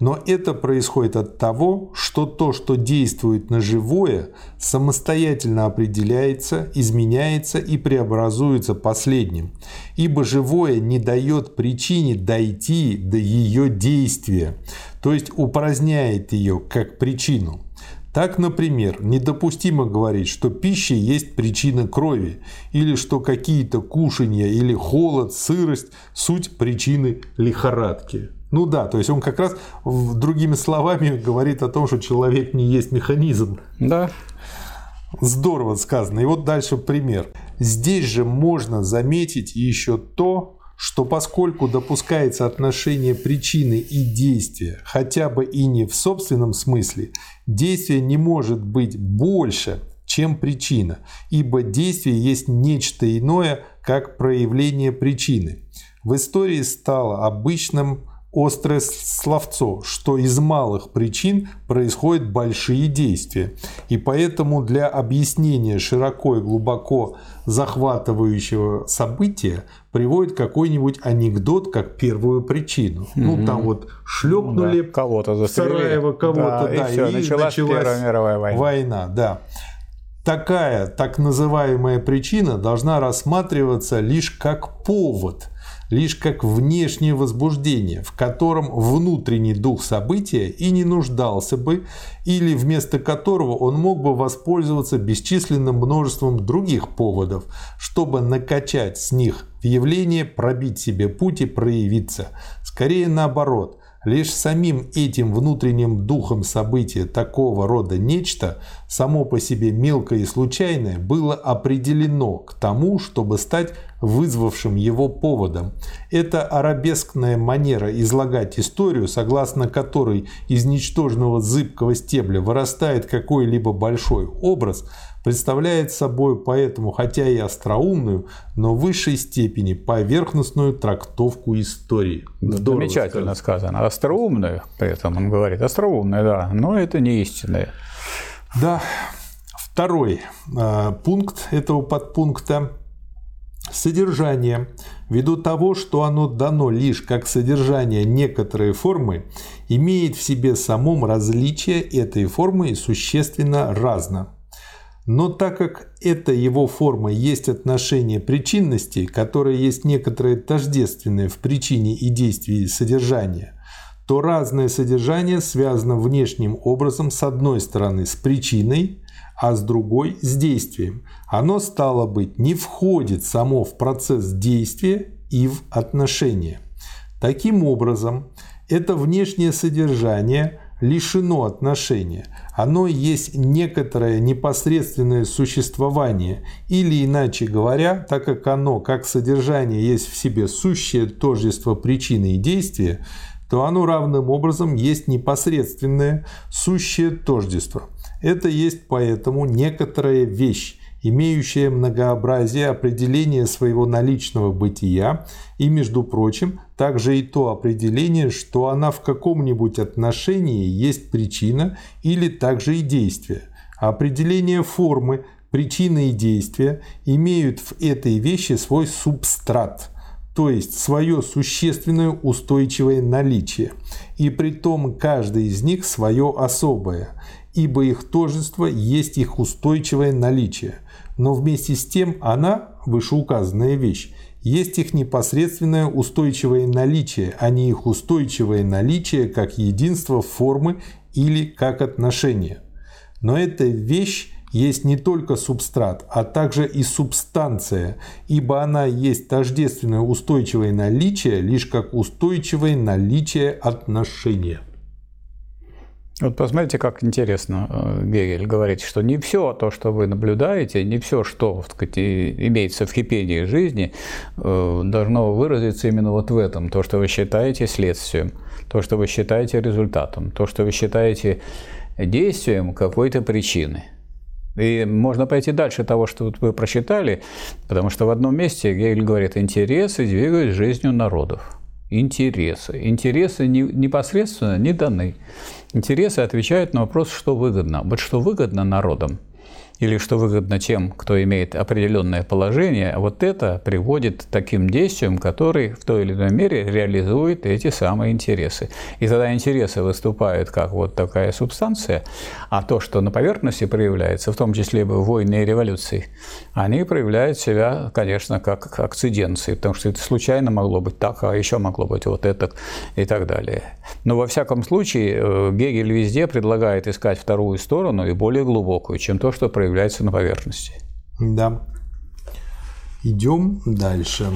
S1: Но это происходит от того, что то, что действует на живое, самостоятельно определяется, изменяется и преобразуется последним. Ибо живое не дает причине дойти до ее действия, то есть упраздняет ее как причину. Так, например, недопустимо говорить, что пища есть причина крови, или что какие-то кушанья или холод, сырость – суть причины лихорадки. Ну да, то есть он как раз другими словами (laughs) говорит о том, что человек не есть механизм.
S2: Да.
S1: Здорово сказано. И вот дальше пример. Здесь же можно заметить еще то, что поскольку допускается отношение причины и действия, хотя бы и не в собственном смысле, действие не может быть больше, чем причина, ибо действие есть нечто иное, как проявление причины. В истории стало обычным острое словцо, что из малых причин происходят большие действия. И поэтому для объяснения широко и глубоко захватывающего события приводит какой-нибудь анекдот как первую причину. Mm-hmm. Ну, там вот шлепнули
S2: ну, да. кого-то застрелили.
S1: Сараева кого-то, да,
S2: да, и, все, и началась, началась Первая мировая война.
S1: война. Да. Такая так называемая причина должна рассматриваться лишь как повод – лишь как внешнее возбуждение, в котором внутренний дух события и не нуждался бы, или вместо которого он мог бы воспользоваться бесчисленным множеством других поводов, чтобы накачать с них явление, пробить себе путь и проявиться. Скорее наоборот, Лишь самим этим внутренним духом события такого рода нечто, само по себе мелкое и случайное, было определено к тому, чтобы стать вызвавшим его поводом. Это арабескная манера излагать историю, согласно которой из ничтожного зыбкого стебля вырастает какой-либо большой образ – представляет собой поэтому, хотя и остроумную, но в высшей степени поверхностную трактовку истории.
S2: Здорово Замечательно сказано. сказано. Остроумную, при этом он говорит, остроумная, да, но это не истинная.
S1: Да. Второй э, пункт этого подпункта Содержание, ввиду того, что оно дано лишь как содержание некоторой формы, имеет в себе самом различие этой формы существенно разно. Но так как эта его форма есть отношение причинности, которое есть некоторое тождественное в причине и действии содержания, то разное содержание связано внешним образом с одной стороны с причиной, а с другой – с действием. Оно, стало быть, не входит само в процесс действия и в отношения. Таким образом, это внешнее содержание лишено отношения. Оно есть некоторое непосредственное существование, или иначе говоря, так как оно, как содержание, есть в себе сущее тождество причины и действия, то оно равным образом есть непосредственное сущее тождество – это есть поэтому некоторая вещь, имеющая многообразие определения своего наличного бытия и, между прочим, также и то определение, что она в каком-нибудь отношении есть причина или также и действие. Определение формы, причины и действия имеют в этой вещи свой субстрат – то есть свое существенное устойчивое наличие, и при том каждый из них свое особое, ибо их тожество есть их устойчивое наличие, но вместе с тем она, вышеуказанная вещь, есть их непосредственное устойчивое наличие, а не их устойчивое наличие как единство формы или как отношение. Но эта вещь есть не только субстрат, а также и субстанция, ибо она есть тождественное устойчивое наличие лишь как устойчивое наличие отношения.
S2: Вот посмотрите, как интересно э, Гегель говорит, что не все то, что вы наблюдаете, не все, что сказать, имеется в кипении жизни, э, должно выразиться именно вот в этом, то, что вы считаете следствием, то, что вы считаете результатом, то, что вы считаете действием какой-то причины. И можно пойти дальше того, что вы прочитали, потому что в одном месте Гегель говорит, интересы двигают жизнью народов. Интересы. Интересы непосредственно не даны. Интересы отвечают на вопрос, что выгодно. Вот что выгодно народам – или что выгодно тем, кто имеет определенное положение, вот это приводит к таким действиям, которые в той или иной мере реализуют эти самые интересы. И тогда интересы выступают как вот такая субстанция, а то, что на поверхности проявляется, в том числе войны и революции, они проявляют себя, конечно, как акциденции, потому что это случайно могло быть так, а еще могло быть вот это и так далее. Но во всяком случае э, Гегель везде предлагает искать вторую сторону и более глубокую, чем то, что проявляется проявляется на поверхности.
S1: Да. Идем дальше.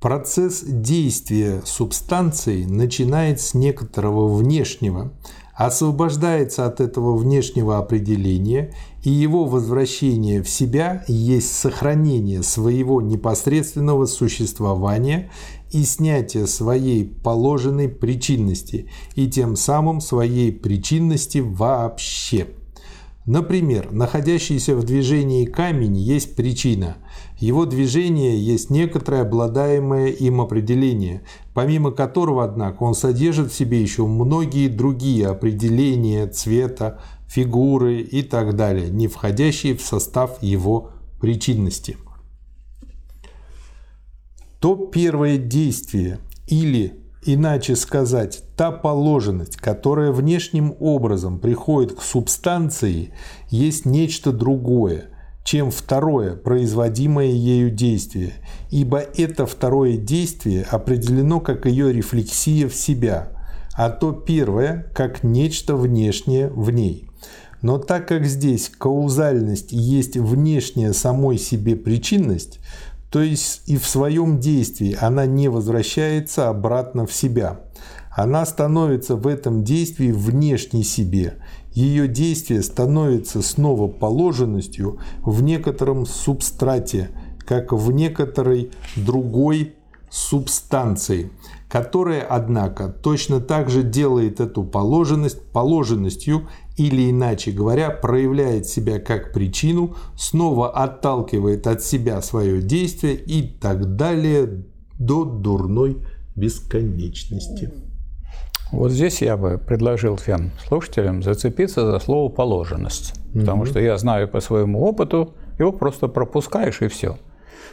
S1: Процесс действия субстанции начинает с некоторого внешнего, освобождается от этого внешнего определения, и его возвращение в себя есть сохранение своего непосредственного существования и снятие своей положенной причинности, и тем самым своей причинности вообще. Например, находящийся в движении камень есть причина. Его движение есть некоторое обладаемое им определение, помимо которого, однако, он содержит в себе еще многие другие определения цвета, фигуры и так далее, не входящие в состав его причинности. То первое действие или Иначе сказать, та положенность, которая внешним образом приходит к субстанции, есть нечто другое, чем второе производимое ею действие, ибо это второе действие определено как ее рефлексия в себя, а то первое как нечто внешнее в ней. Но так как здесь каузальность есть внешняя самой себе причинность, то есть и в своем действии она не возвращается обратно в себя. Она становится в этом действии внешней себе. Ее действие становится снова положенностью в некотором субстрате, как в некоторой другой субстанции, которая, однако, точно так же делает эту положенность положенностью или, иначе говоря, проявляет себя как причину, снова отталкивает от себя свое действие и так далее до дурной бесконечности.
S2: Вот здесь я бы предложил всем слушателям зацепиться за слово «положенность», потому что я знаю по своему опыту, его просто пропускаешь и все.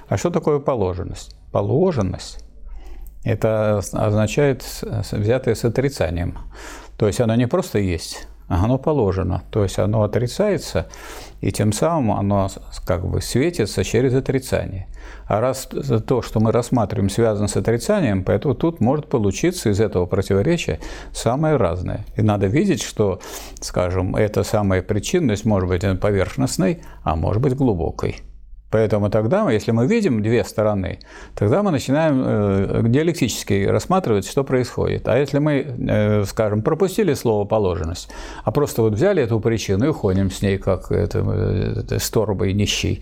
S2: А что такое положенность? Положенность – это означает взятое с отрицанием. То есть оно не просто есть, оно положено. То есть оно отрицается, и тем самым оно как бы светится через отрицание. А раз то, что мы рассматриваем, связано с отрицанием, поэтому тут может получиться из этого противоречия самое разное. И надо видеть, что, скажем, эта самая причинность может быть поверхностной, а может быть глубокой. Поэтому тогда, если мы видим две стороны, тогда мы начинаем э, диалектически рассматривать, что происходит. А если мы, э, скажем, пропустили слово «положенность», а просто вот взяли эту причину и ходим с ней, как это, это сторбый нищий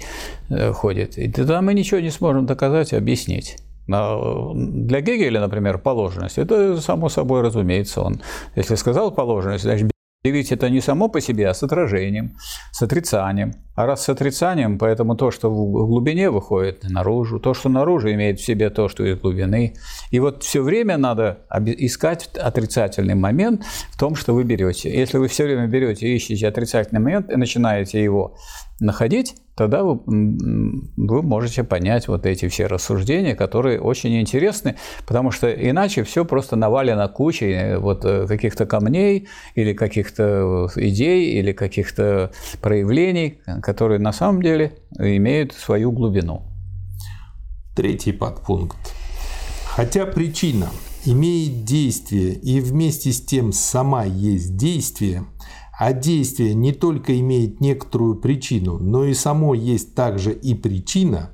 S2: э, ходит, и тогда мы ничего не сможем доказать и объяснить. Для Гегеля, например, положенность, это само собой разумеется. Он, если сказал положенность, значит, ведь это не само по себе, а с отражением, с отрицанием. А раз с отрицанием, поэтому то, что в глубине выходит наружу, то, что наружу имеет в себе то, что из глубины. И вот все время надо искать отрицательный момент в том, что вы берете. Если вы все время берете и ищете отрицательный момент и начинаете его находить, тогда вы, вы можете понять вот эти все рассуждения, которые очень интересны, потому что иначе все просто навалено кучей э, вот э, каких-то камней или каких-то идей или каких-то проявлений, которые на самом деле имеют свою глубину.
S1: Третий подпункт. Хотя причина имеет действие и вместе с тем сама есть действие, а действие не только имеет некоторую причину, но и само есть также и причина,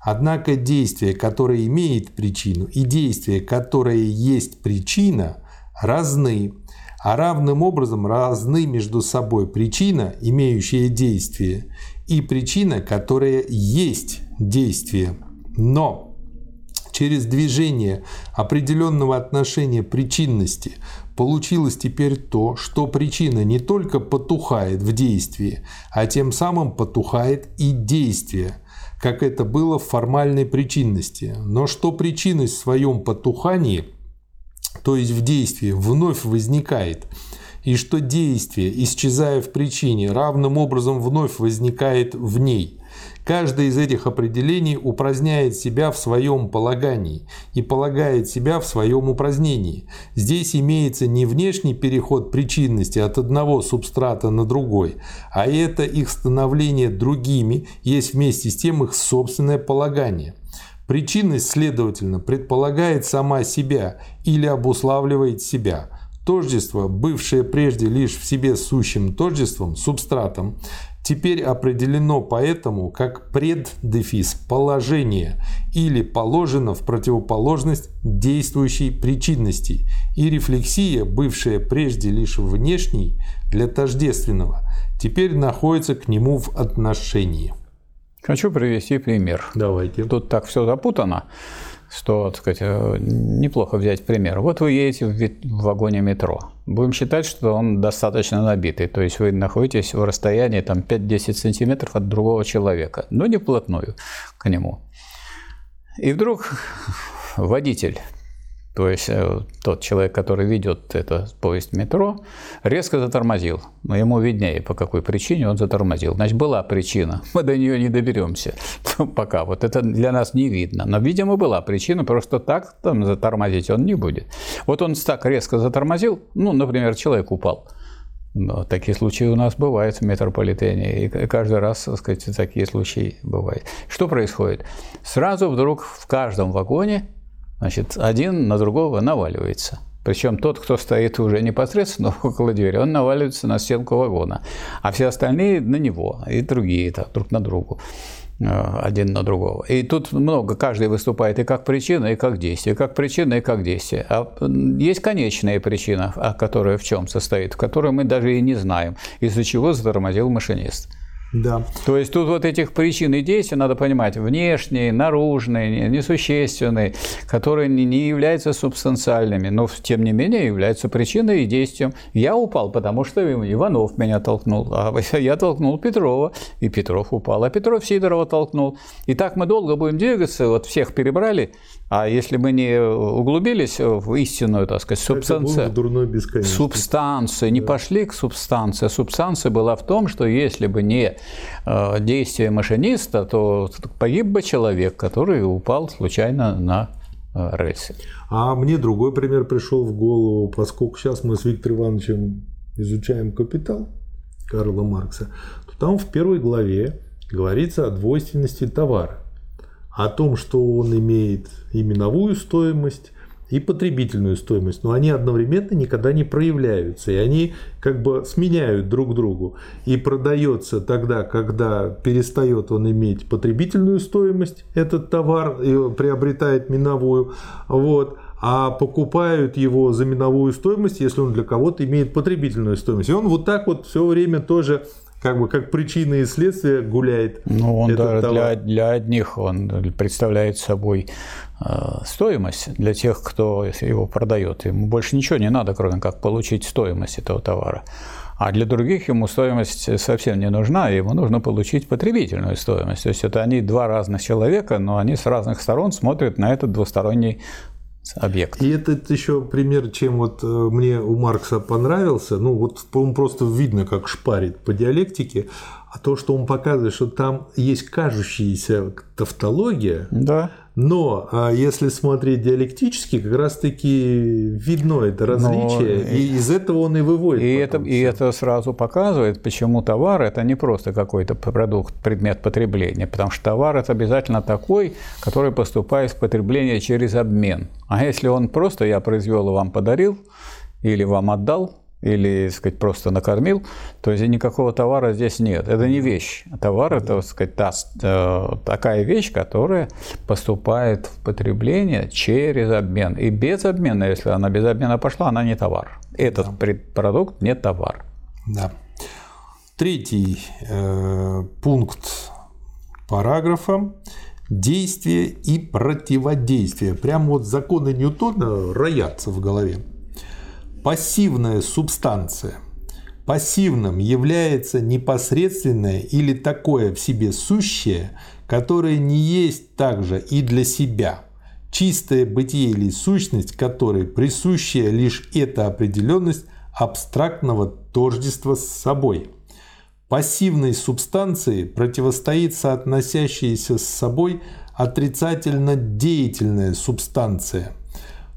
S1: однако действие, которое имеет причину, и действие, которое есть причина, разны, а равным образом разны между собой причина, имеющая действие, и причина, которая есть действие. Но через движение определенного отношения причинности Получилось теперь то, что причина не только потухает в действии, а тем самым потухает и действие, как это было в формальной причинности. Но что причинность в своем потухании, то есть в действии, вновь возникает, и что действие, исчезая в причине, равным образом вновь возникает в ней – Каждое из этих определений упраздняет себя в своем полагании и полагает себя в своем упразднении. Здесь имеется не внешний переход причинности от одного субстрата на другой, а это их становление другими есть вместе с тем их собственное полагание. Причинность, следовательно, предполагает сама себя или обуславливает себя. Тождество, бывшее прежде лишь в себе сущим тождеством, субстратом, теперь определено поэтому как преддефис положение или положено в противоположность действующей причинности и рефлексия, бывшая прежде лишь внешней для тождественного, теперь находится к нему в отношении.
S2: Хочу привести пример.
S1: Давайте.
S2: Тут так все запутано что, так сказать, э, неплохо взять пример. Вот вы едете в вагоне метро. Будем считать, что он достаточно набитый. То есть вы находитесь в расстоянии там, 5-10 сантиметров от другого человека, но не вплотную к нему. И вдруг (laughs) водитель то есть э, тот человек, который ведет это поезд метро, резко затормозил. Но ему виднее, по какой причине он затормозил. Значит, была причина. (laughs) Мы до нее не доберемся пока. Вот это для нас не видно. Но, видимо, была причина. Просто так там затормозить он не будет. Вот он так резко затормозил. Ну, например, человек упал. Но такие случаи у нас бывают в метрополитене, и каждый раз, так сказать, такие случаи бывают. Что происходит? Сразу вдруг в каждом вагоне Значит, один на другого наваливается. Причем тот, кто стоит уже непосредственно (laughs) около двери, он наваливается на стенку вагона, а все остальные на него, и другие так, друг на другу э, один на другого. И тут много, каждый выступает и как причина, и как действие, как причина, и как действие. А есть конечная причина, а которая в чем состоит, в которой мы даже и не знаем, из-за чего затормозил машинист.
S1: Да.
S2: То есть тут вот этих причин и действий надо понимать внешние, наружные, несущественные, которые не являются субстанциальными, но тем не менее являются причиной и действием. Я упал, потому что Иванов меня толкнул, а (laughs) я толкнул Петрова, и Петров упал, а Петров Сидорова толкнул. И так мы долго будем двигаться, вот всех перебрали, а если мы не углубились в истинную, так сказать, субстанцию, субстанцию, не да. пошли к субстанции, субстанция была в том, что если бы не э, действие машиниста, то погиб бы человек, который упал случайно на э, рельсы.
S1: А мне другой пример пришел в голову, поскольку сейчас мы с Виктором Ивановичем изучаем «Капитал» Карла Маркса, то там в первой главе говорится о двойственности товара, о том, что он имеет именовую стоимость, и потребительную стоимость, но они одновременно никогда не проявляются, и они как бы сменяют друг другу. И продается тогда, когда перестает он иметь потребительную стоимость, этот товар и приобретает миновую, вот, а покупают его за миновую стоимость, если он для кого-то имеет потребительную стоимость. И он вот так вот все время тоже как бы как причины и следствия гуляет.
S2: Ну, он да, для, для одних он представляет собой Э, стоимость для тех, кто его продает. Ему больше ничего не надо, кроме как получить стоимость этого товара. А для других ему стоимость совсем не нужна, ему нужно получить потребительную стоимость. То есть это они два разных человека, но они с разных сторон смотрят на этот двусторонний объект.
S1: И этот еще пример, чем вот э, мне у Маркса понравился, ну вот он просто видно, как шпарит по диалектике, а то, что он показывает, что там есть кажущаяся тавтология,
S2: да.
S1: Но а если смотреть диалектически, как раз-таки видно это различие, Но... и из этого он и выводит.
S2: И это, и это сразу показывает, почему товар – это не просто какой-то продукт, предмет потребления, потому что товар – это обязательно такой, который поступает в потребление через обмен. А если он просто «я произвел и вам подарил», или вам отдал, или, так сказать, просто накормил, то есть никакого товара здесь нет. Это не вещь. Товар – это, так сказать, та, э, такая вещь, которая поступает в потребление через обмен. И без обмена, если она без обмена пошла, она не товар. Этот да. продукт не товар.
S1: Да. Третий э, пункт параграфа действие и противодействие. Прям вот законы Ньютона роятся в голове. Пассивная субстанция. Пассивным является непосредственное или такое в себе сущее, которое не есть также и для себя. Чистое бытие или сущность, которой присущая лишь эта определенность абстрактного тождества с собой. Пассивной субстанции противостоит соотносящаяся с собой отрицательно деятельная субстанция –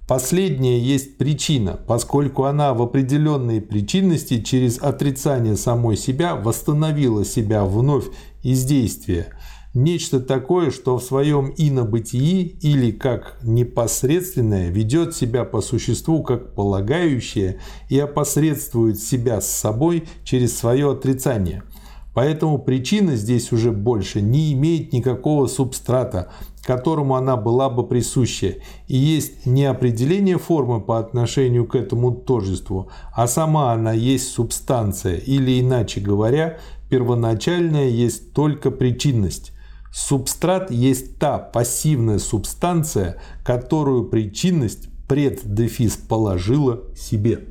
S1: Последняя есть причина, поскольку она в определенной причинности через отрицание самой себя восстановила себя вновь из действия. Нечто такое, что в своем инобытии или как непосредственное ведет себя по существу как полагающее и опосредствует себя с собой через свое отрицание – Поэтому причина здесь уже больше не имеет никакого субстрата, которому она была бы присуща, и есть не определение формы по отношению к этому тождеству, а сама она есть субстанция, или иначе говоря, первоначальная есть только причинность. Субстрат есть та пассивная субстанция, которую причинность преддефис положила себе.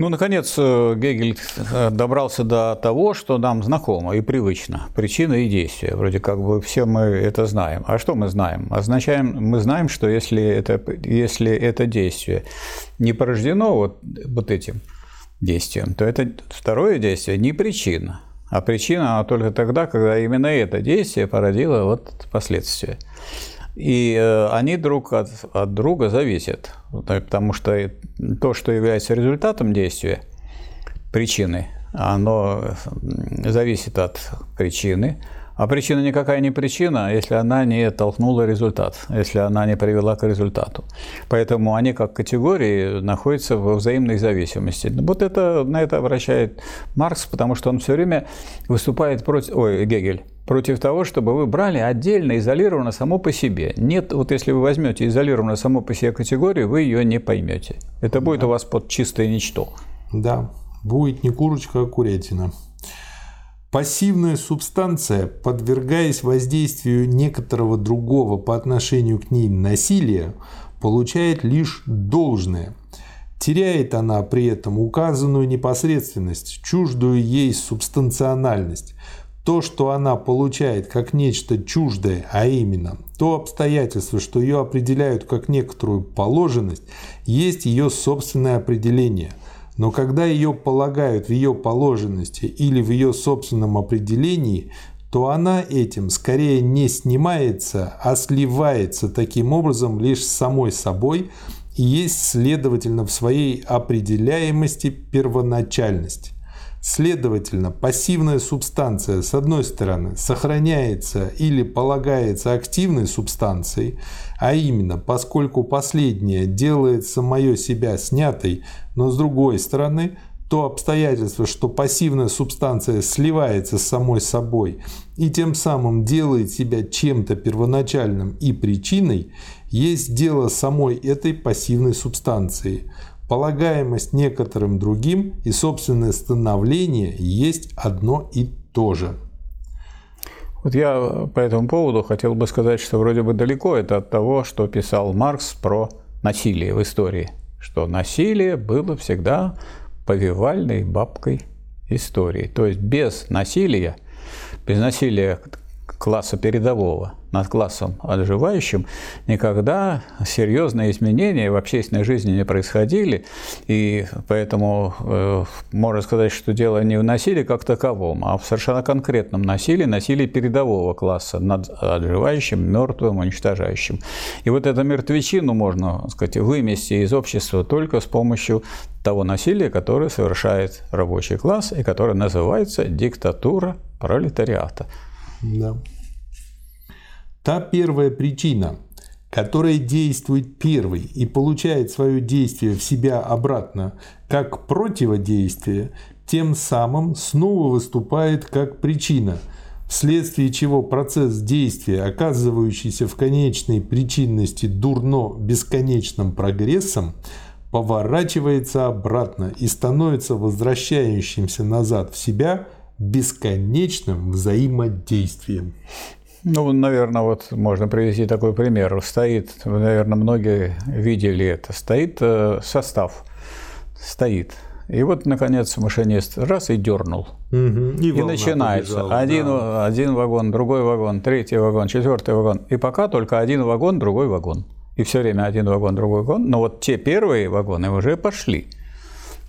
S2: Ну, наконец, э, Гегель э, добрался до того, что нам знакомо и привычно. Причина и действие. Вроде как бы все мы это знаем. А что мы знаем? Означаем, мы знаем, что если это, если это действие не порождено вот, вот этим действием, то это второе действие не причина. А причина она только тогда, когда именно это действие породило вот последствия. И э, они друг от, от друга зависят, потому что то, что является результатом действия, причины, оно зависит от причины, а причина никакая не причина, если она не толкнула результат, если она не привела к результату. Поэтому они как категории находятся в взаимной зависимости. Вот это, на это обращает Маркс, потому что он все время выступает против... Ой, Гегель против того, чтобы вы брали отдельно, изолированно само по себе. Нет, вот если вы возьмете изолированно само по себе категорию, вы ее не поймете. Это будет да. у вас под чистое ничто.
S1: Да, будет не курочка, а курятина. Пассивная субстанция, подвергаясь воздействию некоторого другого по отношению к ней насилия, получает лишь должное. Теряет она при этом указанную непосредственность, чуждую ей субстанциональность. То, что она получает как нечто чуждое, а именно то обстоятельство, что ее определяют как некоторую положенность, есть ее собственное определение – но когда ее полагают в ее положенности или в ее собственном определении, то она этим скорее не снимается, а сливается таким образом лишь с самой собой, и есть, следовательно, в своей определяемости первоначальность. Следовательно, пассивная субстанция, с одной стороны, сохраняется или полагается активной субстанцией, а именно, поскольку последняя делает самое себя снятой, но с другой стороны, то обстоятельство, что пассивная субстанция сливается с самой собой и тем самым делает себя чем-то первоначальным и причиной, есть дело самой этой пассивной субстанции. Полагаемость некоторым другим и собственное становление есть одно и то же.
S2: Вот я по этому поводу хотел бы сказать, что вроде бы далеко это от того, что писал Маркс про насилие в истории. Что насилие было всегда повивальной бабкой истории. То есть без насилия, без насилия класса передового над классом отживающим, никогда серьезные изменения в общественной жизни не происходили, и поэтому э, можно сказать, что дело не в насилии как таковом, а в совершенно конкретном насилии, насилии передового класса над отживающим, мертвым, уничтожающим. И вот эту мертвечину можно сказать, вымести из общества только с помощью того насилия, которое совершает рабочий класс и которое называется диктатура пролетариата.
S1: Да. Та первая причина, которая действует первой и получает свое действие в себя обратно как противодействие, тем самым снова выступает как причина, вследствие чего процесс действия, оказывающийся в конечной причинности дурно бесконечным прогрессом, поворачивается обратно и становится возвращающимся назад в себя бесконечным взаимодействием.
S2: Ну, наверное, вот можно привести такой пример. Стоит, наверное, многие видели это, стоит э, состав, стоит. И вот, наконец, машинист раз и дернул. Угу. И, и начинается. Побежала, один, да. один вагон, другой вагон, третий вагон, четвертый вагон. И пока только один вагон, другой вагон. И все время один вагон, другой вагон. Но вот те первые вагоны уже пошли.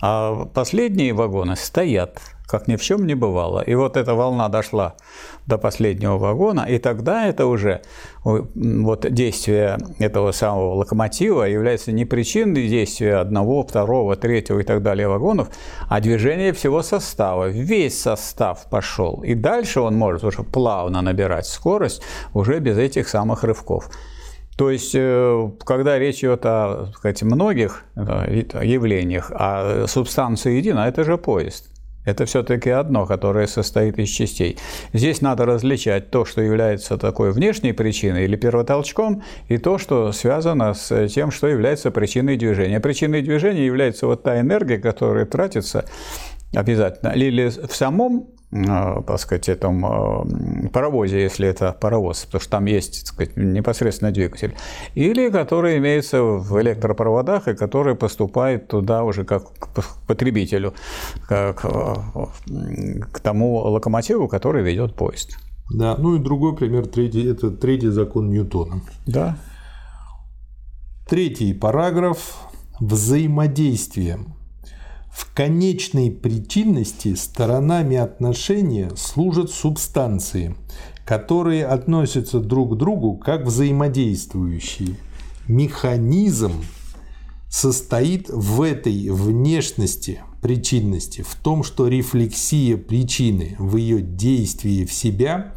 S2: А последние вагоны стоят как ни в чем не бывало. И вот эта волна дошла до последнего вагона, и тогда это уже вот действие этого самого локомотива является не причиной действия одного, второго, третьего и так далее вагонов, а движение всего состава. Весь состав пошел. И дальше он может уже плавно набирать скорость уже без этих самых рывков. То есть, э, когда речь идет о сказать, многих э, явлениях, а субстанция едина, это же поезд. Это все-таки одно, которое состоит из частей. Здесь надо различать то, что является такой внешней причиной или первотолчком, и то, что связано с тем, что является причиной движения. Причиной движения является вот та энергия, которая тратится обязательно или в самом Э, так сказать, этом э, паровозе, если это паровоз, потому что там есть, так сказать, непосредственно двигатель, или который имеется в электропроводах и который поступает туда уже как к потребителю, как э, к тому локомотиву, который ведет поезд.
S1: Да, ну и другой пример, третий, это третий закон Ньютона.
S2: Да.
S1: Третий параграф – взаимодействие в конечной причинности сторонами отношения служат субстанции, которые относятся друг к другу как взаимодействующие. Механизм состоит в этой внешности причинности, в том, что рефлексия причины в ее действии в себя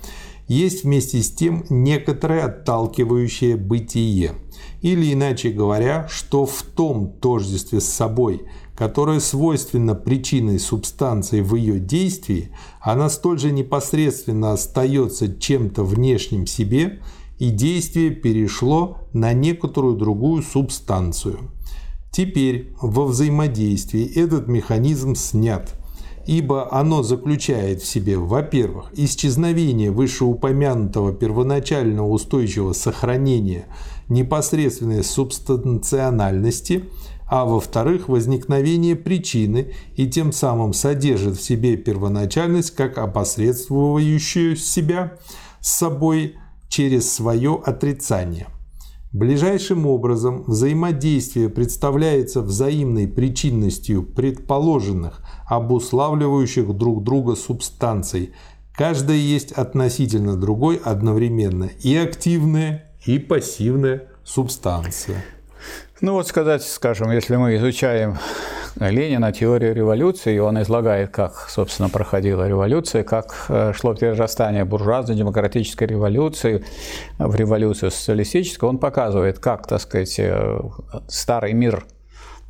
S1: есть вместе с тем некоторое отталкивающее бытие. Или иначе говоря, что в том тождестве с собой – которая свойственна причиной субстанции в ее действии, она столь же непосредственно остается чем-то внешним себе, и действие перешло на некоторую другую субстанцию. Теперь во взаимодействии этот механизм снят, ибо оно заключает в себе, во-первых, исчезновение вышеупомянутого первоначального устойчивого сохранения непосредственной субстанциональности – а во-вторых, возникновение причины и тем самым содержит в себе первоначальность как опосредствующую себя с собой через свое отрицание. Ближайшим образом взаимодействие представляется взаимной причинностью предположенных, обуславливающих друг друга субстанций. Каждая есть относительно другой одновременно и активная, и пассивная субстанция.
S2: Ну вот сказать, скажем, если мы изучаем Ленина теорию революции, и он излагает, как, собственно, проходила революция, как э, шло перерастание буржуазной демократической революции в революцию социалистическую, он показывает, как, так сказать, э, старый мир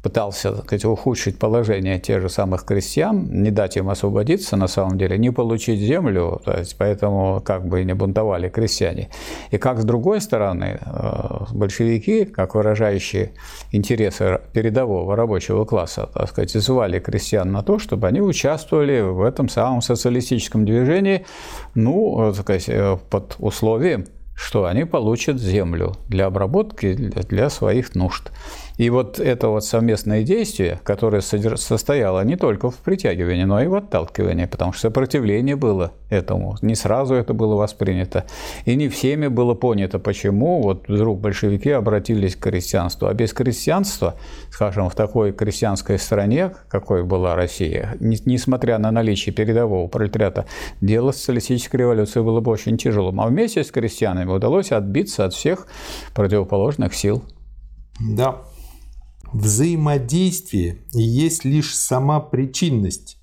S2: пытался так сказать, ухудшить положение тех же самых крестьян, не дать им освободиться на самом деле, не получить землю, то есть поэтому как бы и не бунтовали крестьяне. И как с другой стороны, э, большевики, как выражающие интересы передового рабочего класса, так сказать, звали крестьян на то, чтобы они участвовали в этом самом социалистическом движении, ну, так сказать, э, под условием, что они получат землю для обработки для своих нужд. И вот это вот совместное действие, которое состояло не только в притягивании, но и в отталкивании, потому что сопротивление было этому. Не сразу это было воспринято. И не всеми было понято, почему вот вдруг большевики обратились к крестьянству. А без крестьянства, скажем, в такой крестьянской стране, какой была Россия, несмотря на наличие передового пролетариата, дело социалистической революции было бы очень тяжелым. А вместе с крестьянами удалось отбиться от всех противоположных сил.
S1: Да, Взаимодействие есть лишь сама причинность.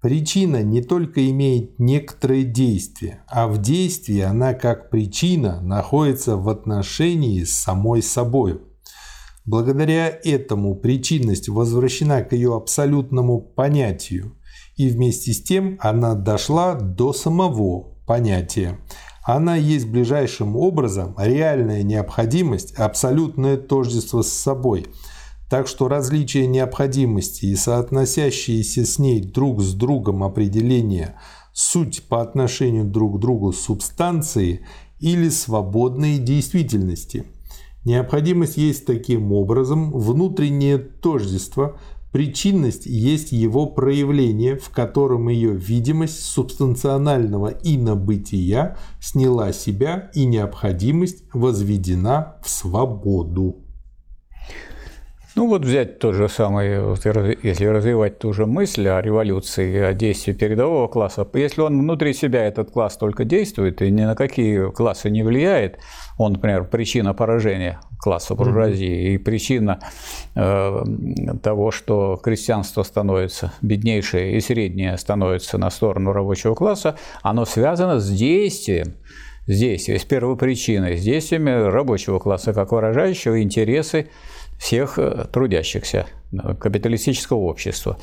S1: Причина не только имеет некоторые действия, а в действии она как причина находится в отношении с самой собой. Благодаря этому причинность возвращена к ее абсолютному понятию, и вместе с тем она дошла до самого понятия. Она есть ближайшим образом реальная необходимость, абсолютное тождество с собой – так что различие необходимости и соотносящиеся с ней друг с другом определения суть по отношению друг к другу субстанции или свободной действительности. Необходимость есть таким образом внутреннее тождество, причинность есть его проявление, в котором ее видимость субстанционального инобытия сняла себя и необходимость возведена в свободу.
S2: Ну вот взять тот же самый, если развивать ту же мысль о революции, о действии передового класса, если он внутри себя этот класс только действует и ни на какие классы не влияет, он, например, причина поражения класса буржуазии mm-hmm. и причина э, того, что крестьянство становится беднейшее и среднее становится на сторону рабочего класса, оно связано с действием с действием, с первопричиной, с действиями рабочего класса, как выражающего интересы всех э, трудящихся э, капиталистического общества.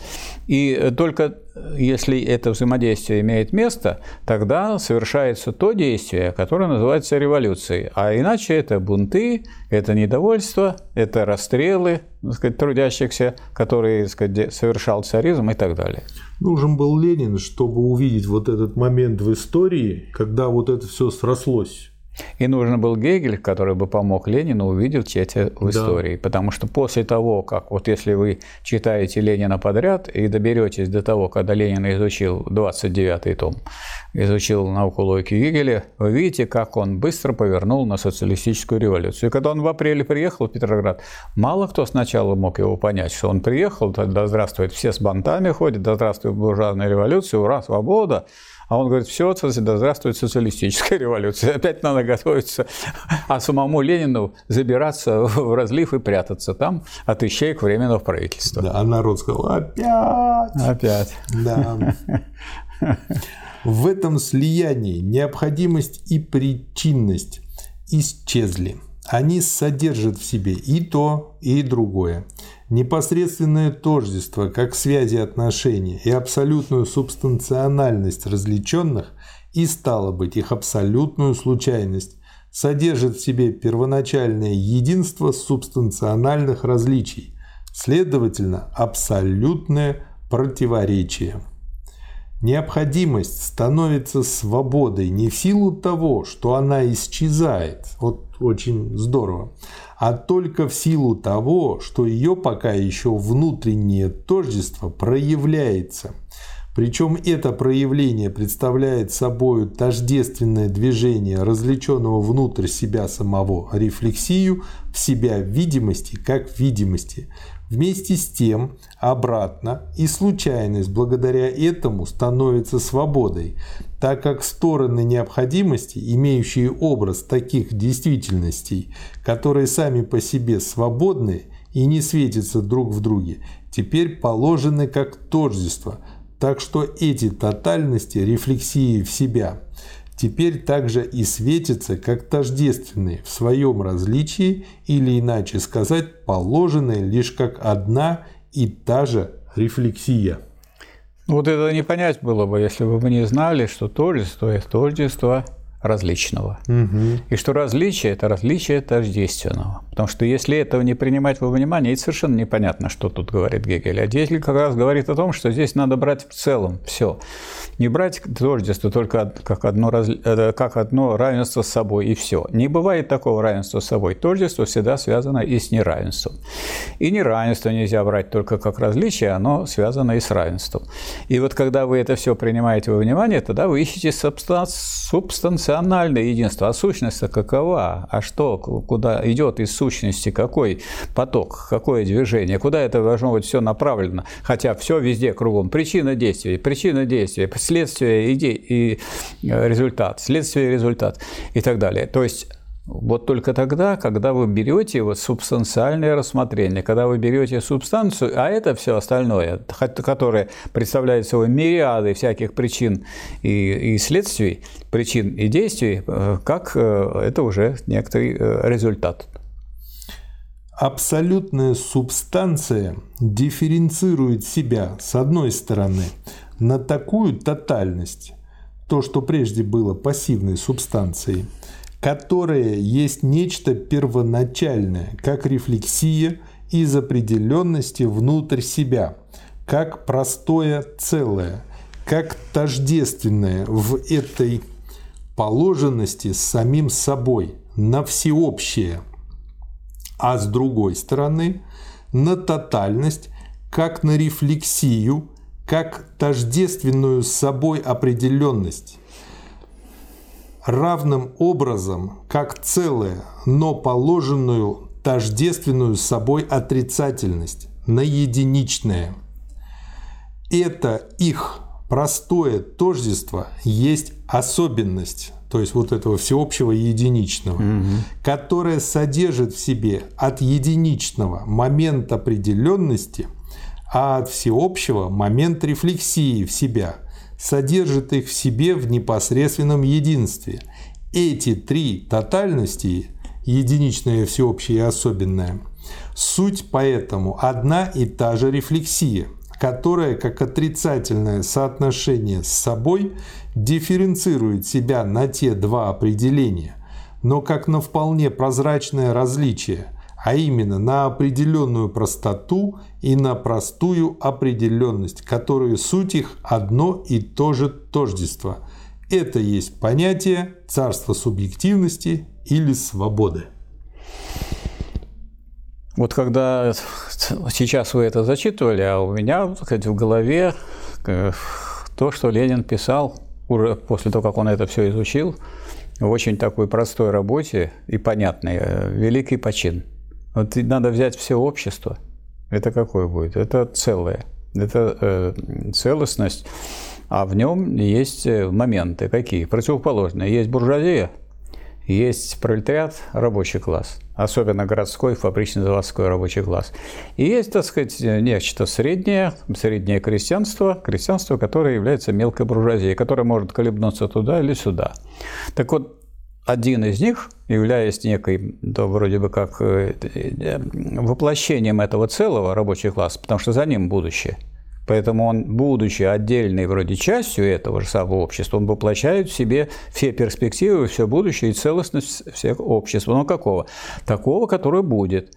S2: И только если это взаимодействие имеет место, тогда совершается то действие, которое называется революцией. А иначе это бунты, это недовольство, это расстрелы так сказать, трудящихся, которые так сказать, совершал царизм и так далее.
S1: Нужен был Ленин, чтобы увидеть вот этот момент в истории, когда вот это все срослось
S2: и нужен был Гегель, который бы помог Ленину увидеть эти в истории. Да. Потому что после того, как вот если вы читаете Ленина подряд и доберетесь до того, когда Ленин изучил 29-й том, изучил науку логики Гегеля, вы видите, как он быстро повернул на социалистическую революцию. И когда он в апреле приехал в Петроград, мало кто сначала мог его понять, что он приехал, да здравствует, все с бантами ходят, да здравствует буржуазная революция, ура, свобода. А он говорит, все, да здравствует социалистическая (laughs) революция. Опять надо готовиться, а самому Ленину забираться в разлив и прятаться там от ищеек временного правительства.
S1: Да, а народ сказал, опять!
S2: Опять.
S1: Да. В этом слиянии необходимость и причинность исчезли. Они содержат в себе и то, и другое. Непосредственное тождество, как связи отношений и абсолютную субстанциональность различенных и, стало быть, их абсолютную случайность, содержит в себе первоначальное единство субстанциональных различий, следовательно, абсолютное противоречие. Необходимость становится свободой не в силу того, что она исчезает, вот очень здорово, а только в силу того, что ее пока еще внутреннее тождество проявляется. Причем это проявление представляет собой тождественное движение развлеченного внутрь себя самого, рефлексию в себя видимости как видимости. Вместе с тем, обратно, и случайность благодаря этому становится свободой, так как стороны необходимости, имеющие образ таких действительностей, которые сами по себе свободны и не светятся друг в друге, теперь положены как тождество, так что эти тотальности рефлексии в себя теперь также и светятся как тождественные в своем различии или иначе сказать положенные лишь как одна и та же рефлексия.
S2: Вот это не понять было бы, если бы мы не знали, что тождество – это тождество различного. Угу. И что различие – это различие тождественного. Потому что если этого не принимать во внимание, это совершенно непонятно, что тут говорит Гегель. А Гегель как раз говорит о том, что здесь надо брать в целом все. Не брать тождество только как одно, раз, э, как одно равенство с собой и все. Не бывает такого равенства с собой. Тождество всегда связано и с неравенством. И неравенство нельзя брать только как различие, оно связано и с равенством. И вот когда вы это все принимаете во внимание, тогда вы ищете субстанциальность функциональное единство, а сущность какова? А что, куда идет из сущности, какой поток, какое движение, куда это должно быть все направлено? Хотя все везде кругом. Причина действия, причина действия, следствие идей и э, результат, следствие и результат и так далее. То есть вот только тогда, когда вы берете вот субстанциальное рассмотрение, когда вы берете субстанцию, а это все остальное, которое представляет собой мириады всяких причин и, и следствий, причин и действий, э, как э, это уже некоторый э, результат.
S1: Абсолютная субстанция дифференцирует себя, с одной стороны, на такую тотальность, то, что прежде было пассивной субстанцией – которое есть нечто первоначальное, как рефлексия из определенности внутрь себя, как простое целое, как тождественное в этой положенности с самим собой, на всеобщее, а с другой стороны на тотальность, как на рефлексию, как тождественную с собой определенность равным образом, как целое, но положенную тождественную собой отрицательность на единичное. Это их простое тождество есть особенность, то есть вот этого всеобщего единичного, угу. которое содержит в себе от единичного момент определенности, а от всеобщего момент рефлексии в себя – содержит их в себе в непосредственном единстве. Эти три тотальности, единичное, всеобщее и особенное, суть поэтому одна и та же рефлексия, которая как отрицательное соотношение с собой дифференцирует себя на те два определения, но как на вполне прозрачное различие, а именно на определенную простоту и на простую определенность, которые суть их одно и то же тождество. Это есть понятие царства субъективности или свободы.
S2: Вот когда сейчас вы это зачитывали, а у меня сказать, в голове э, то, что Ленин писал уже после того, как он это все изучил, в очень такой простой работе и понятной, э, «Великий почин». Вот надо взять все общество. Это какое будет? Это целое. Это э, целостность, а в нем есть э, моменты какие? Противоположные. Есть буржуазия, есть пролетариат, рабочий класс, особенно городской, фабрично-заводской рабочий класс. И есть, так сказать, нечто среднее, среднее крестьянство, крестьянство, которое является мелкой буржуазией, которое может колебнуться туда или сюда. Так вот, один из них, являясь некой, то вроде бы как э, э, воплощением этого целого рабочий класс, потому что за ним будущее. Поэтому он, будучи отдельной вроде частью этого же самого общества, он воплощает в себе все перспективы, все будущее и целостность всех обществ. Но какого? Такого, которое будет.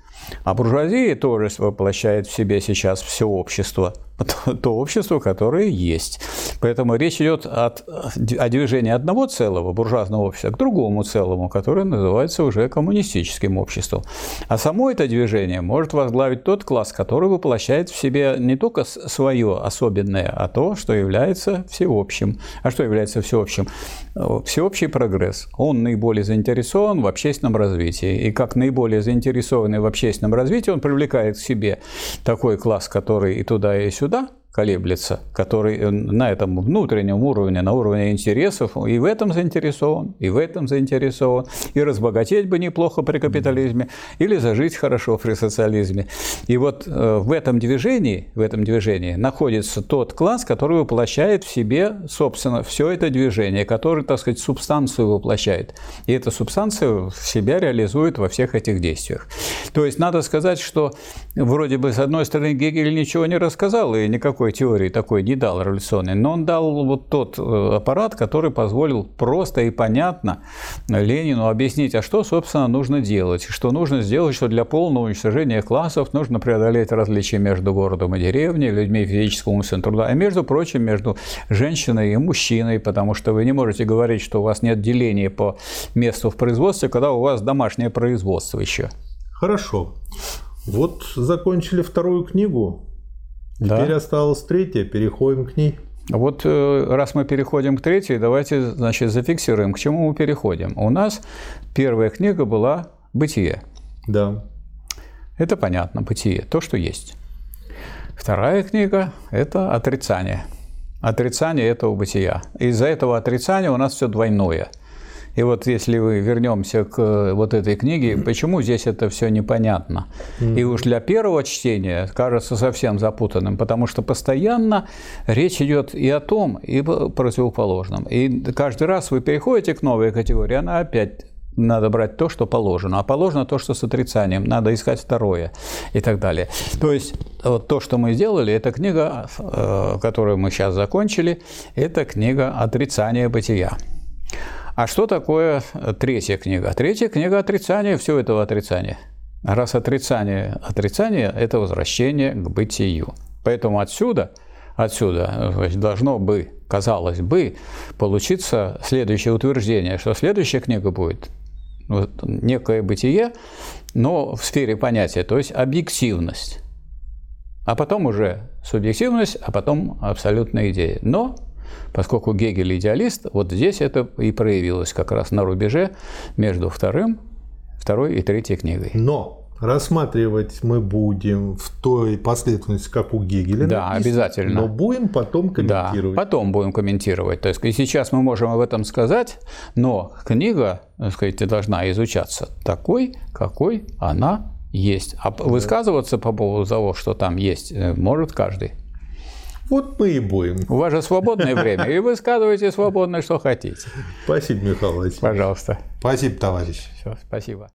S2: А буржуазия тоже воплощает в себе сейчас все общество (laughs) – то общество, которое есть. Поэтому речь идет от, о движении одного целого, буржуазного общества, к другому целому, которое называется уже коммунистическим обществом. А само это движение может возглавить тот класс, который воплощает в себе не только свое особенное, а то, что является всеобщим. А что является всеобщим? Всеобщий прогресс. Он наиболее заинтересован в общественном развитии. И как наиболее заинтересованный в общественном развитии, он привлекает к себе такой класс, который и туда, и сюда колеблется, который э, на этом внутреннем уровне, на уровне интересов, и в этом заинтересован, и в этом заинтересован, и разбогатеть бы неплохо при капитализме, или зажить хорошо при социализме. И вот э, в этом движении, в этом движении находится тот класс, который воплощает в себе, собственно, все это движение, который, так сказать, субстанцию воплощает. И эта субстанция себя реализует во всех этих действиях. То есть надо сказать, что вроде бы, с одной стороны, Гегель ничего не рассказал, и никакой никакой теории такой не дал революционной, но он дал вот тот э, аппарат, который позволил просто и понятно Ленину объяснить, а что, собственно, нужно делать, что нужно сделать, что для полного уничтожения классов нужно преодолеть различия между городом и деревней, людьми физического умственного труда, и, между прочим, между женщиной и мужчиной, потому что вы не можете говорить, что у вас нет деления по месту в производстве, когда у вас домашнее производство еще.
S1: Хорошо. Вот закончили вторую книгу. Теперь да. осталась третья, переходим к ней.
S2: Вот э, раз мы переходим к третьей, давайте, значит, зафиксируем, к чему мы переходим. У нас первая книга была «Бытие».
S1: Да.
S2: Это понятно, «Бытие», то, что есть. Вторая книга – это «Отрицание». Отрицание этого бытия. Из-за этого отрицания у нас все двойное – и вот если вы вернемся к э, вот этой книге, почему здесь это все непонятно? И уж для первого чтения кажется совсем запутанным, потому что постоянно речь идет и о том, и о противоположном. И каждый раз вы переходите к новой категории, она опять надо брать то, что положено, а положено то, что с отрицанием, надо искать второе и так далее. То есть вот то, что мы сделали, это книга, э, которую мы сейчас закончили, это книга «Отрицание бытия». А что такое э, третья книга? Третья книга отрицания всего этого отрицания. Раз отрицание, отрицание – это возвращение к бытию. Поэтому отсюда, отсюда должно бы, казалось бы, получиться следующее утверждение, что следующая книга будет вот, некое бытие, но в сфере понятия, то есть объективность. А потом уже субъективность, а потом абсолютная идея. Но Поскольку Гегель идеалист, вот здесь это и проявилось как раз на рубеже между вторым, второй и третьей книгой.
S1: Но рассматривать мы будем в той последовательности, как у Гегеля.
S2: Да, написано, обязательно.
S1: Но будем потом комментировать.
S2: Да, потом будем комментировать. То есть и сейчас мы можем об этом сказать, но книга, так сказать, должна изучаться такой, какой она есть. А высказываться по поводу того, что там есть, э, может каждый.
S1: Вот мы и будем.
S2: У вас же свободное время, и вы высказывайте свободно, что хотите.
S1: Спасибо, Михаил Васильевич.
S2: Пожалуйста.
S1: Спасибо, товарищ.
S2: Все, спасибо.